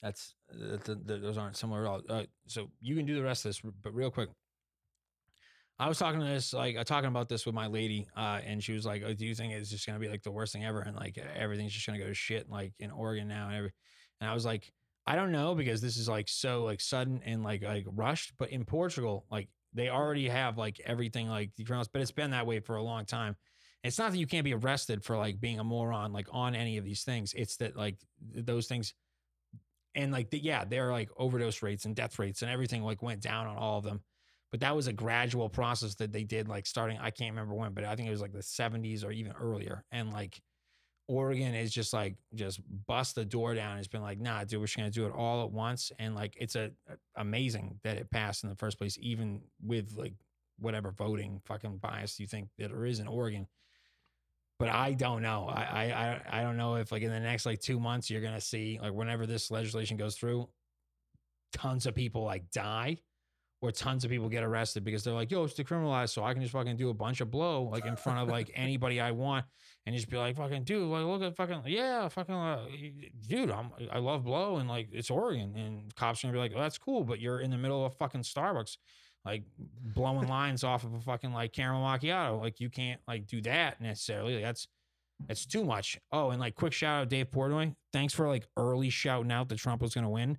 That's uh, th- th- those aren't similar at all. Uh, so you can do the rest of this, but real quick. I was talking to this, like, uh, talking about this with my lady, uh, and she was like, oh, "Do you think it's just gonna be like the worst thing ever, and like everything's just gonna go to shit, like in Oregon now?" And every, and I was like, "I don't know because this is like so like sudden and like like rushed." But in Portugal, like they already have like everything like decriminalized, but it's been that way for a long time. It's not that you can't be arrested for like being a moron, like on any of these things. It's that like th- those things and like the, yeah are like overdose rates and death rates and everything like went down on all of them but that was a gradual process that they did like starting i can't remember when but i think it was like the 70s or even earlier and like oregon is just like just bust the door down. It's been like nah dude we're just gonna do it all at once and like it's a, amazing that it passed in the first place even with like whatever voting fucking bias you think that there is in oregon. But I don't know. I I I don't know if like in the next like two months you're gonna see like whenever this legislation goes through, tons of people like die, or tons of people get arrested because they're like, yo, it's decriminalized, so I can just fucking do a bunch of blow like in front of like anybody I want, and just be like, fucking dude, like look at fucking yeah, fucking uh, dude, I'm I love blow and like it's Oregon, and cops are gonna be like, oh, that's cool, but you're in the middle of fucking Starbucks like blowing lines off of a fucking like caramel macchiato. Like you can't like do that necessarily. Like, that's that's too much. Oh, and like quick shout out to Dave Portnoy. Thanks for like early shouting out that Trump was gonna win.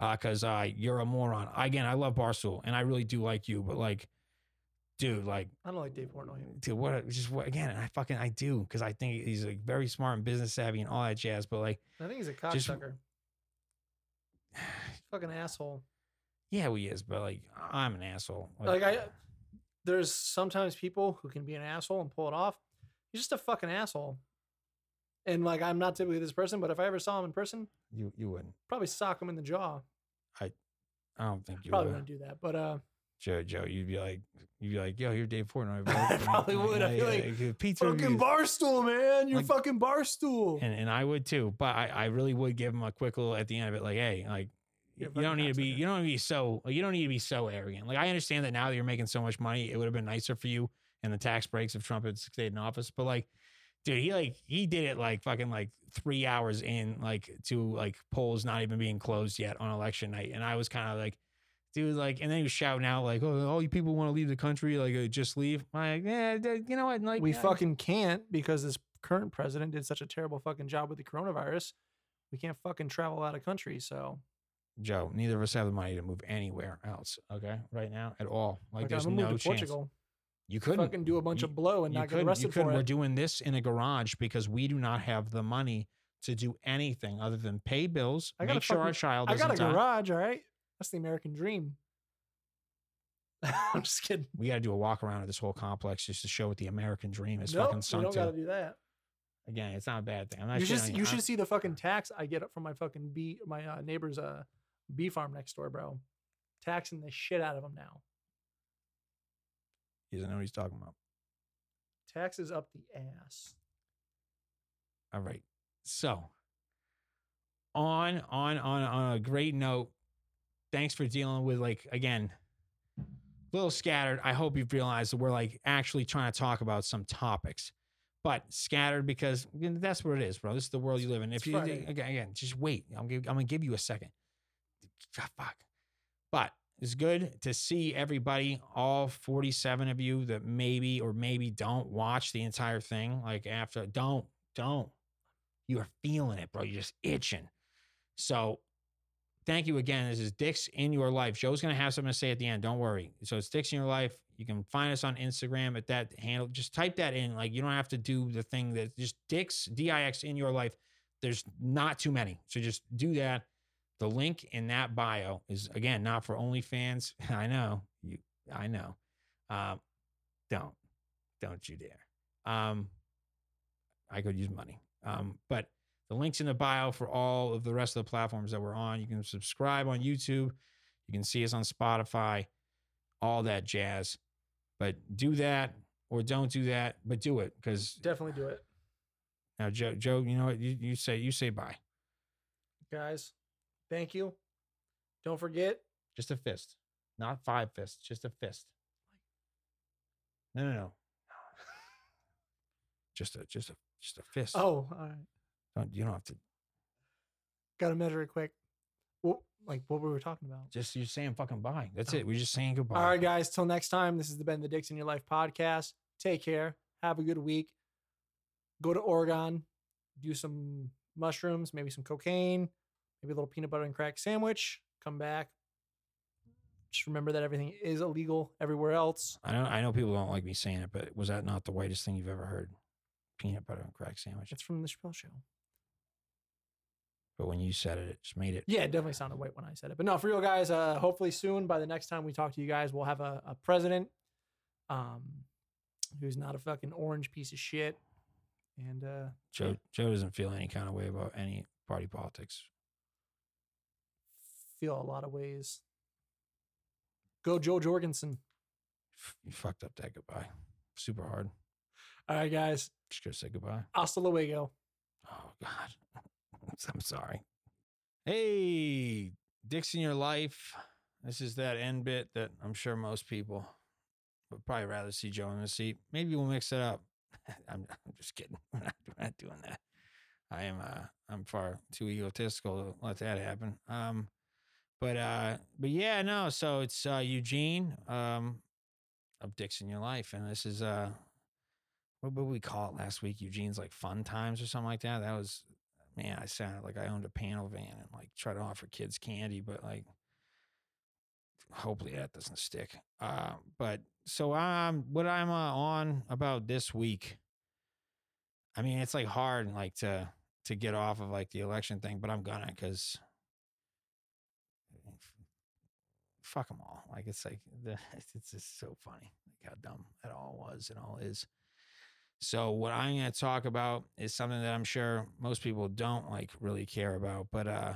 Uh, cause uh you're a moron. Again, I love Barstool and I really do like you, but like, dude, like I don't like Dave Portnoy. dude, what just what again, I fucking I do because I think he's like very smart and business savvy and all that jazz, but like I think he's a Just- cocksucker. Fucking asshole. yeah, he is, but like I'm an asshole. Like I there's sometimes people who can be an asshole and pull it off. He's just a fucking asshole. And like I'm not typically this person, but if I ever saw him in person, you you wouldn't. probably sock him in the jaw. I I don't think you Probably would. wouldn't do that. But uh Joe, Joe, you'd be like, you'd be like, yo, you're Dave Portnoy. bro." I probably would. I feel like, pizza fucking reviews. barstool, man. You're Like- fucking barstool. and and I would too, but I, I really would give him a quick little at the end of it, like, hey, like, You're a don't fucking need to be, cocksucker. you don't need to be so, you don't need to be so arrogant. Like, I understand that now that you're making so much money, it would have been nicer for you and the tax breaks if Trump had stayed in office. But like, dude, he like he did it like fucking like three hours in, like to like polls not even being closed yet on election night, and I was kind of like. Dude, like, and then he was shouting out like, "Oh, all you people want to leave the country, like, uh, just leave." I'm like, yeah, you know what? Like, we uh, fucking can't because this current president did such a terrible fucking job with the coronavirus. We can't fucking travel out of country. So Joe, neither of us have the money to move anywhere else. Okay, right now at all. Like, like, there's no chance. Portugal. You couldn't Fucking do a bunch You- of blow and you not get arrested You couldn't. for We're doing this in a garage because we do not have the money to do anything other than pay bills, I make sure our child I got a die. garage, all right? That's the American dream. I'm just kidding. We got to do a walk around of this whole complex just to show what the American dream is Nope, fucking sunk don't to. got to do that. Again, it's not a bad thing. I'm not You should you should see the fucking tax I get up from my fucking bee my uh, neighbor's uh bee farm next door, bro. Taxing the shit out of them now. He doesn't know what he's talking about. Taxes up the ass. All right. So on on on on a great note, thanks for dealing with like again, a little scattered. I hope you've realized that we're like actually trying to talk about some topics. But scattered because you know, that's what it is, bro. This is the world you live in. If you again, again, just wait. I'm gonna, I'm gonna give you a second. Fuck. But it's good to see everybody, all 47 of you that maybe or maybe don't watch the entire thing. Like after, don't, don't. You are feeling it, bro. You're just itching. So thank you again. This is Dick's in your life. Joe's gonna have something to say at the end. Don't worry. So it's Dick's in your life. You can find us on Instagram at that handle. Just type that in. Like you don't have to do the thing that just Dick's D I X in your life. There's not too many. So just do that. The link in that bio is again not for OnlyFans. I know you. I know. Um, don't. Don't you dare. Um, I could use money. Um, but the links in the bio for all of the rest of the platforms that we're on. You can subscribe on YouTube. You can see us on Spotify, all that jazz. But do that or don't do that, but do it because Definitely do it, now Joe, Joe, you know what you, you say? You say bye. guys. Thank you. Don't forget. Just a fist, not five fists, just a fist. No, no, no. Just a, just a, just a fist. Oh, all right. Don't, you don't have to. Got to measure it quick. Well, like what we were talking about. Just you're saying fucking bye. That's Oh. it. We're just saying goodbye. All right, guys. Till next time. This is the Ben the Dicks in Your Life podcast. Take care. Have a good week. Go to Oregon. Do some mushrooms, maybe some cocaine, maybe a little peanut butter and crack sandwich. Come back. Just remember that everything is illegal everywhere else. I know. I know people don't like me saying it, but was that not the whitest thing you've ever heard? Peanut butter and crack sandwich. It's from the Chappelle show. But when you said it, it just made it. Yeah, it definitely sounded white when I said it. But no, for real, guys. Uh, hopefully soon, by the next time we talk to you guys, we'll have a, a president, um, who's not a fucking orange piece of shit. And uh, Joe Joe doesn't feel any kind of way about any party politics. Feel a lot of ways. Go Jo Jorgensen. You fucked up that goodbye. Super hard. All right, guys. Just gonna say goodbye. Hasta luego. Oh God. I'm sorry. Hey, Dicks in your life. This is that end bit that I'm sure most people would probably rather see Joe in the seat. Maybe we'll mix it up. I'm, I'm just kidding. We're not, we're not doing that. I am uh I'm far too egotistical to let that happen. Um but uh but yeah, no, so it's uh Eugene um of in Your Life. And this is uh what would we call it last week? Eugene's like fun times or something like that. That was man, I sounded like I owned a panel van and like try to offer kids candy, but like hopefully that doesn't stick. Uh, but so um what I'm uh, on about this week. I mean, it's like hard like to to get off of like the election thing, but I'm gonna because fuck them all. Like it's like the it's just so funny like how dumb it all was and all is. So what I'm going to talk about is something that I'm sure most people don't like really care about, but uh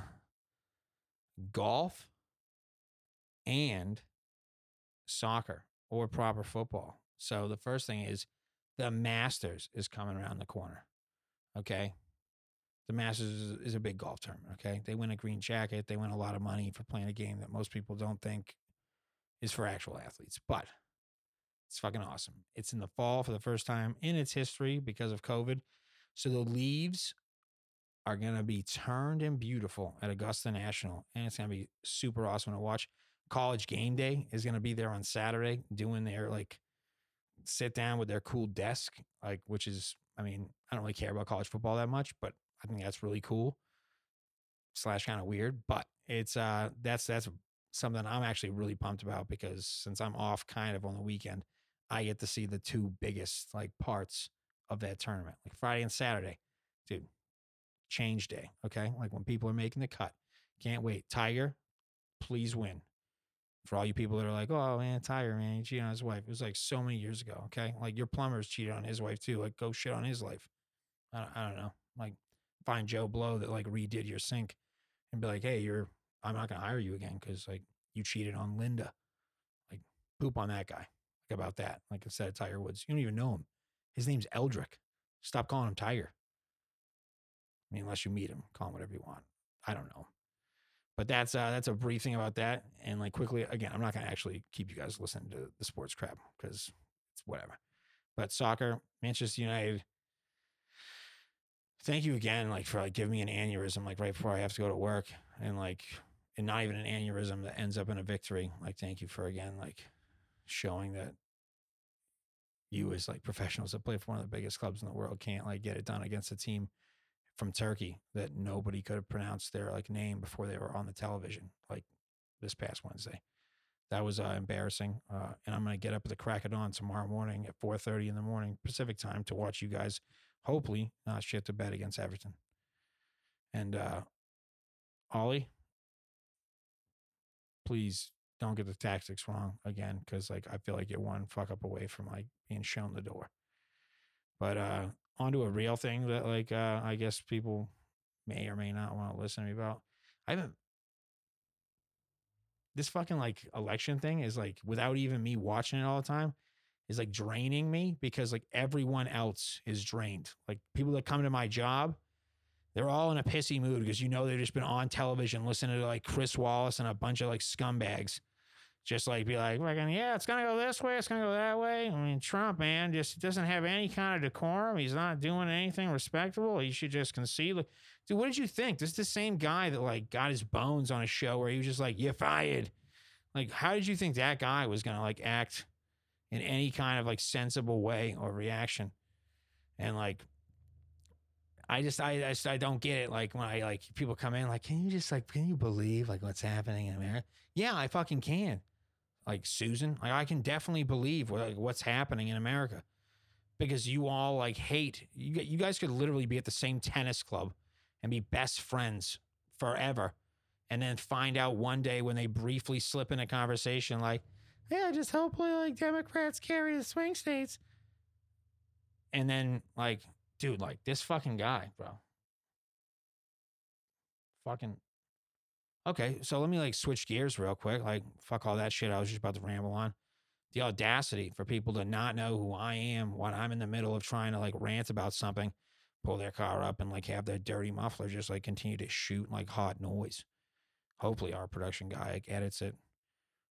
golf and soccer or proper football. So the first thing is the Masters is coming around the corner. Okay? The Masters is, a big golf tournament, okay? They win a green jacket, they win a lot of money for playing a game that most people don't think is for actual athletes. But it's fucking awesome. It's in the fall for the first time in its history because of COVID. So the leaves are going to be turned and beautiful at Augusta National. And it's going to be super awesome to watch. College game day is going to be there on Saturday doing their like sit down with their cool desk, like, which is, I mean, I don't really care about college football that much, but I think that's really cool slash kind of weird. But it's, uh, that's, that's something I'm actually really pumped about because since I'm off kind of on the weekend, I get to see the two biggest like parts of that tournament, like Friday and Saturday. Dude, change day. Okay. Like when people are making the cut. Can't wait. Tiger, please win. For all you people that are like, oh man, Tiger, man, he cheated on his wife. It was like so many years ago. Okay. Like your plumber's cheated on his wife too. Like go shit on his life. I don't, I don't know. Like find Joe Blow that like redid your sink and be like, hey, you're, I'm not going to hire you again because like you cheated on Linda. Like poop on that guy. Like about that. Like instead of Tiger Woods, you don't even know him. His name's Eldrick. Stop calling him Tiger. I mean, unless you meet him, call him whatever you want. I don't know. But that's uh that's a brief thing about that. And like quickly, again, I'm not gonna actually keep you guys listening to the sports crap because it's whatever. But soccer, Manchester United. Thank you again, like for like giving me an aneurysm, like right before I have to go to work, and like, and not even an aneurysm that ends up in a victory. Like, thank you for again, like, showing that you as like professionals that play for one of the biggest clubs in the world can't like get it done against a team from Turkey that nobody could have pronounced their like name before they were on the television like this past Wednesday. That was uh, embarrassing, uh, and I'm gonna get up at the crack of dawn tomorrow morning at 4:30 in the morning Pacific time to watch you guys. Hopefully, not shit to bet against Everton. And uh, Ole, please don't get the tactics wrong again, because like I feel like you're one fuck up away from like being shown the door. But uh onto a real thing that like uh I guess people may or may not want to listen to me about. I haven't this fucking like election thing is like without even me watching it all the time is like draining me because like everyone else is drained. Like people that come to my job, they're all in a pissy mood because you know they've just been on television listening to like Chris Wallace and a bunch of like scumbags. Just like be like, yeah, it's gonna go this way, it's gonna go that way. I mean, Trump, man, just doesn't have any kind of decorum. He's not doing anything respectable. He should just concede. Like, dude, what did you think? This is the same guy that like got his bones on a show where he was just like, you're fired. Like, how did you think that guy was gonna like act in any kind of like sensible way or reaction? And like, I just, I, I just, I don't get it. Like when I like people come in, like, can you just like, can you believe like what's happening in America? Yeah, I fucking can. Like Susan, like I can definitely believe what, like, what's happening in America because you all like hate you. You guys could literally be at the same tennis club and be best friends forever, and then find out one day when they briefly slip in a conversation like, "Yeah, just hopefully like Democrats carry the swing states," and then like, dude, like this fucking guy, bro. Fucking Okay, so let me like switch gears real quick. Like, fuck all that shit I was just about to ramble on. The audacity for people to not know who I am when I'm in the middle of trying to like rant about something, pull their car up and like have their dirty muffler just like continue to shoot like hot noise. Hopefully, our production guy like, edits it.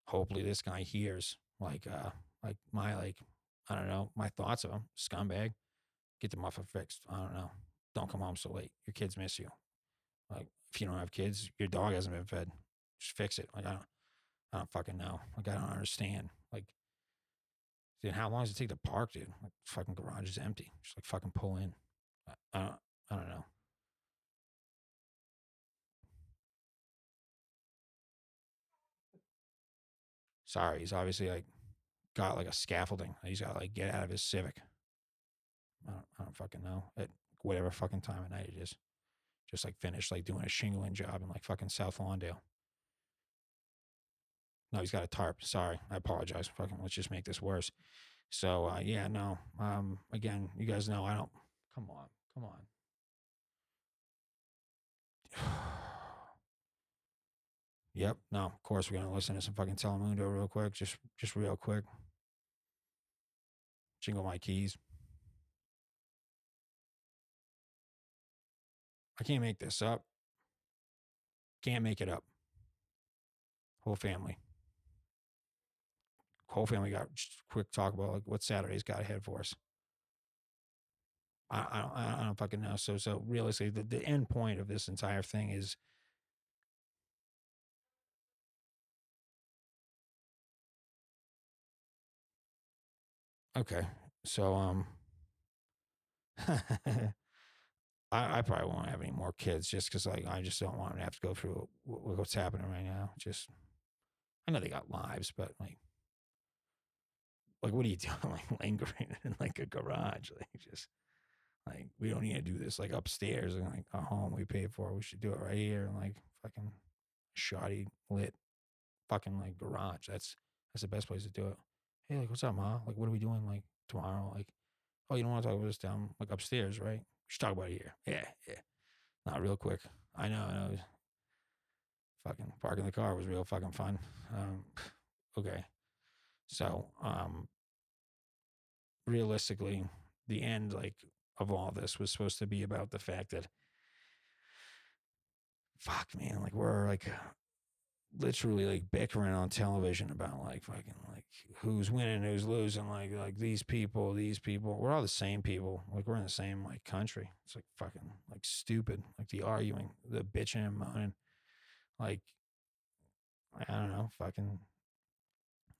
Hopefully, this guy hears like, uh, like my like, I don't know, my thoughts of him. Scumbag, get the muffler fixed. I don't know. Don't come home so late. Your kids miss you. Like, if you don't have kids, your dog hasn't been fed. Just fix it. Like I don't, I don't fucking know. Like I don't understand. Like, dude, how long does it take to park, dude? Like fucking garage is empty. Just like fucking pull in. I, I don't, I don't know. Sorry, he's obviously like got like a scaffolding. He's got to like get out of his Civic. I don't, I don't fucking know at whatever fucking time of night it is just like finished like doing a shingling job in like fucking South Lawndale. No, he's got a tarp. Sorry, I apologize. Fucking, let's just make this worse. So uh, yeah, no. Um, again, you guys know I don't. Come on, come on. yep. No, of course we're gonna listen to some fucking Telemundo real quick. Just, just real quick. Jingle my keys. I can't make this up. Can't make it up. Whole family. Whole family got quick talk about like what Saturday's got ahead for us. I, I don't I don't fucking know. So so realistically, the, the end point of this entire thing is okay. So um I, I probably won't have any more kids just because like I just don't want them to have to go through what, what's happening right now. Just I know they got lives, but like like what are you doing? Like lingering in like a garage, like just like we don't need to do this like upstairs and like a home we paid for. We should do it right here and like fucking shoddy lit fucking like garage. That's that's the best place to do it. Hey, like what's up, ma? Like what are we doing like tomorrow? Like oh, you don't want to talk about this down like upstairs, right? We should talk about it here. Yeah, yeah. Not real quick. I know, I know. Fucking parking the car was real fucking fun. Um, okay. So, um, realistically, the end, like, of all this was supposed to be about the fact that, fuck, man, like, we're like literally like bickering on television about like fucking like who's winning, who's losing, like like these people, these people. We're all the same people. Like we're in the same like country. It's like fucking like stupid. Like the arguing, the bitching and moaning. Like I don't know, fucking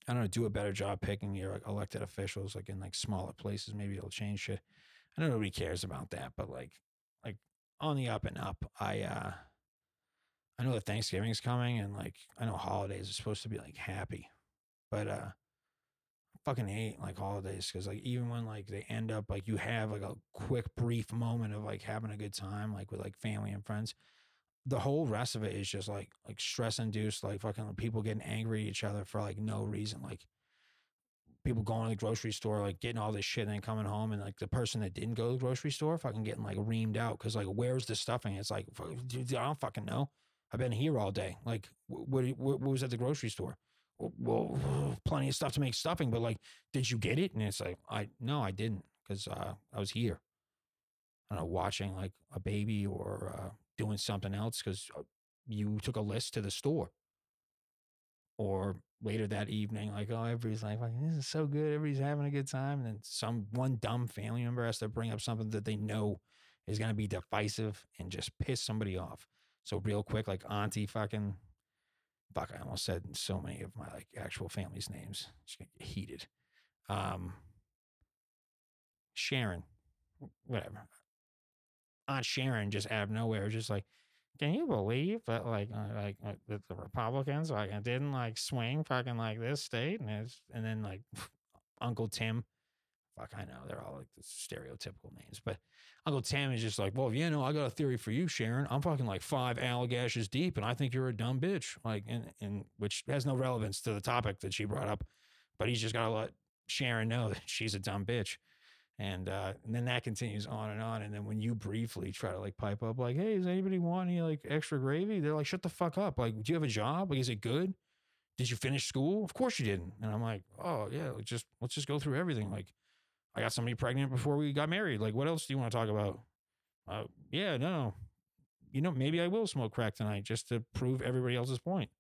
I don't know, do a better job picking your like elected officials like in like smaller places. Maybe it'll change shit. I know nobody cares about that, but like like on the up and up, I uh I know that Thanksgiving's coming and like I know holidays are supposed to be like happy, but uh I fucking hate like holidays because like even when like they end up like you have like a quick brief moment of like having a good time like with like family and friends, the whole rest of it is just like like stress induced like fucking people getting angry at each other for like no reason like people going to the grocery store, like getting all this shit and then coming home, and like the person that didn't go to the grocery store, fucking getting like reamed out because like, where's the stuffing? It's like, dude, I don't fucking know. I've been here all day. Like, what, what, what was at the grocery store? Well, plenty of stuff to make stuffing, but like, did you get it? And it's like, I no, I didn't because uh, I was here. I don't know, watching like a baby or uh, doing something else because you took a list to the store. Or later that evening, like, oh, everybody's like, this is so good. Everybody's having a good time. And then some one dumb family member has to bring up something that they know is going to be divisive and just piss somebody off. So, real quick, like, Auntie fucking, fuck, I almost said so many of my like actual family's names. Just gonna get heated. Um, Sharon, whatever. Aunt Sharon just out of nowhere, just like, can you believe that like uh, like uh, that the Republicans like didn't like swing fucking like this state and it's and then like Uncle Tim, fuck I know they're all like the stereotypical names, but Uncle Tim is just like, well, you know, I got a theory for you, Sharon. I'm fucking like five Allagashes deep, and I think you're a dumb bitch. Like, and and which has no relevance to the topic that she brought up, but he's just gotta let Sharon know that she's a dumb bitch. And, uh, and then that continues on and on. And then when you briefly try to like pipe up, like, hey, does anybody want any like extra gravy? They're like, shut the fuck up. Like, do you have a job? Like, is it good? Did you finish school? Of course you didn't. And I'm like, oh yeah, like, just let's just go through everything. Like, I got somebody pregnant before we got married. Like, what else do you want to talk about? Uh, yeah, no, you know, maybe I will smoke crack tonight just to prove everybody else's point.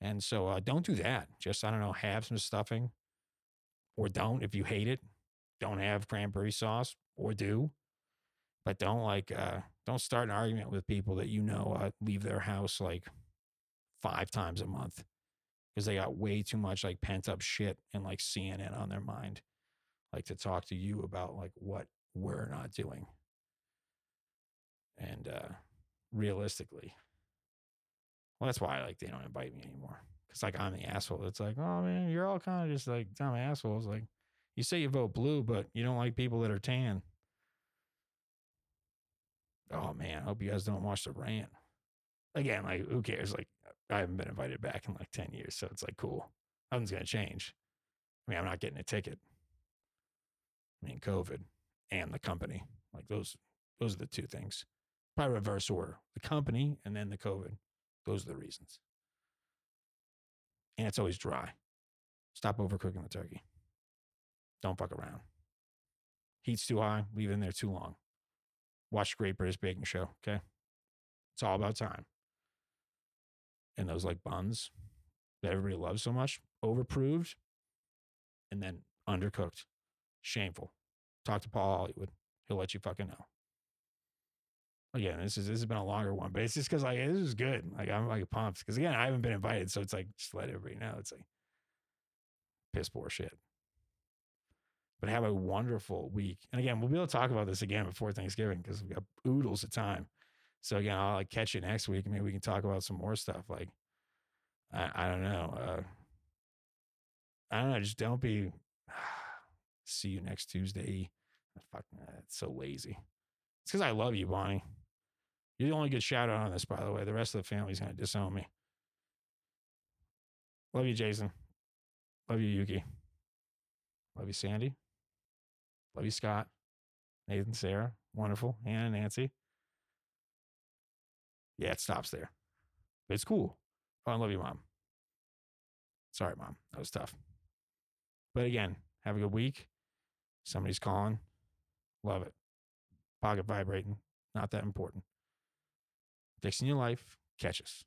And so, uh, don't do that. Just I don't know, have some stuffing, or don't if you hate it don't have cranberry sauce or do but don't like uh don't start an argument with people that you know uh, leave their house like five times a month because they got way too much like pent up shit and like CNN on their mind like to talk to you about like what we're not doing and uh realistically well that's why like they don't invite me anymore because like i'm the asshole it's like oh man you're all kind of just like dumb assholes like you say you vote blue, but you don't like people that are tan. Oh man, I hope you guys don't watch the rant. Again, like who cares? Like I haven't been invited back in like 10 years, so it's like cool. Nothing's gonna change. I mean, I'm not getting a ticket. I mean, COVID and the company. Like those those are the two things. Probably reverse order. The company and then the COVID. Those are the reasons. And it's always dry. Stop overcooking the turkey. Don't fuck around. Heat's too high, leave it in there too long. Watch Great British Baking Show, okay? It's all about time. And those like buns that everybody loves so much, overproved and then undercooked. Shameful. Talk to Paul Hollywood. He'll let you fucking know. Again, this is this has been a longer one, but it's just because like this is good. Like I'm like pumped because again I haven't been invited, so it's like just let everybody know. It's like piss poor shit but have a wonderful week. And again, we'll be able to talk about this again before Thanksgiving because we got oodles of time. So again, I'll like catch you next week maybe we can talk about some more stuff. Like, I, I don't know. Uh, I don't know. Just don't be. See you next Tuesday. Fucking, uh, it's so lazy. It's because I love you, Bonnie. You're the only good shout out on this, by the way. The rest of the family's gonna disown me. Love you, Jason. Love you, Yuki. Love you, Sandy. Love you, Scott, Nathan, Sarah, wonderful, Hannah, Nancy. Yeah, it stops there. It's cool. Oh, I love you, mom. Sorry, mom. That was tough. But again, have a good week. Somebody's calling. Love it. Pocket vibrating. Not that important. Fixing your life. Catch us.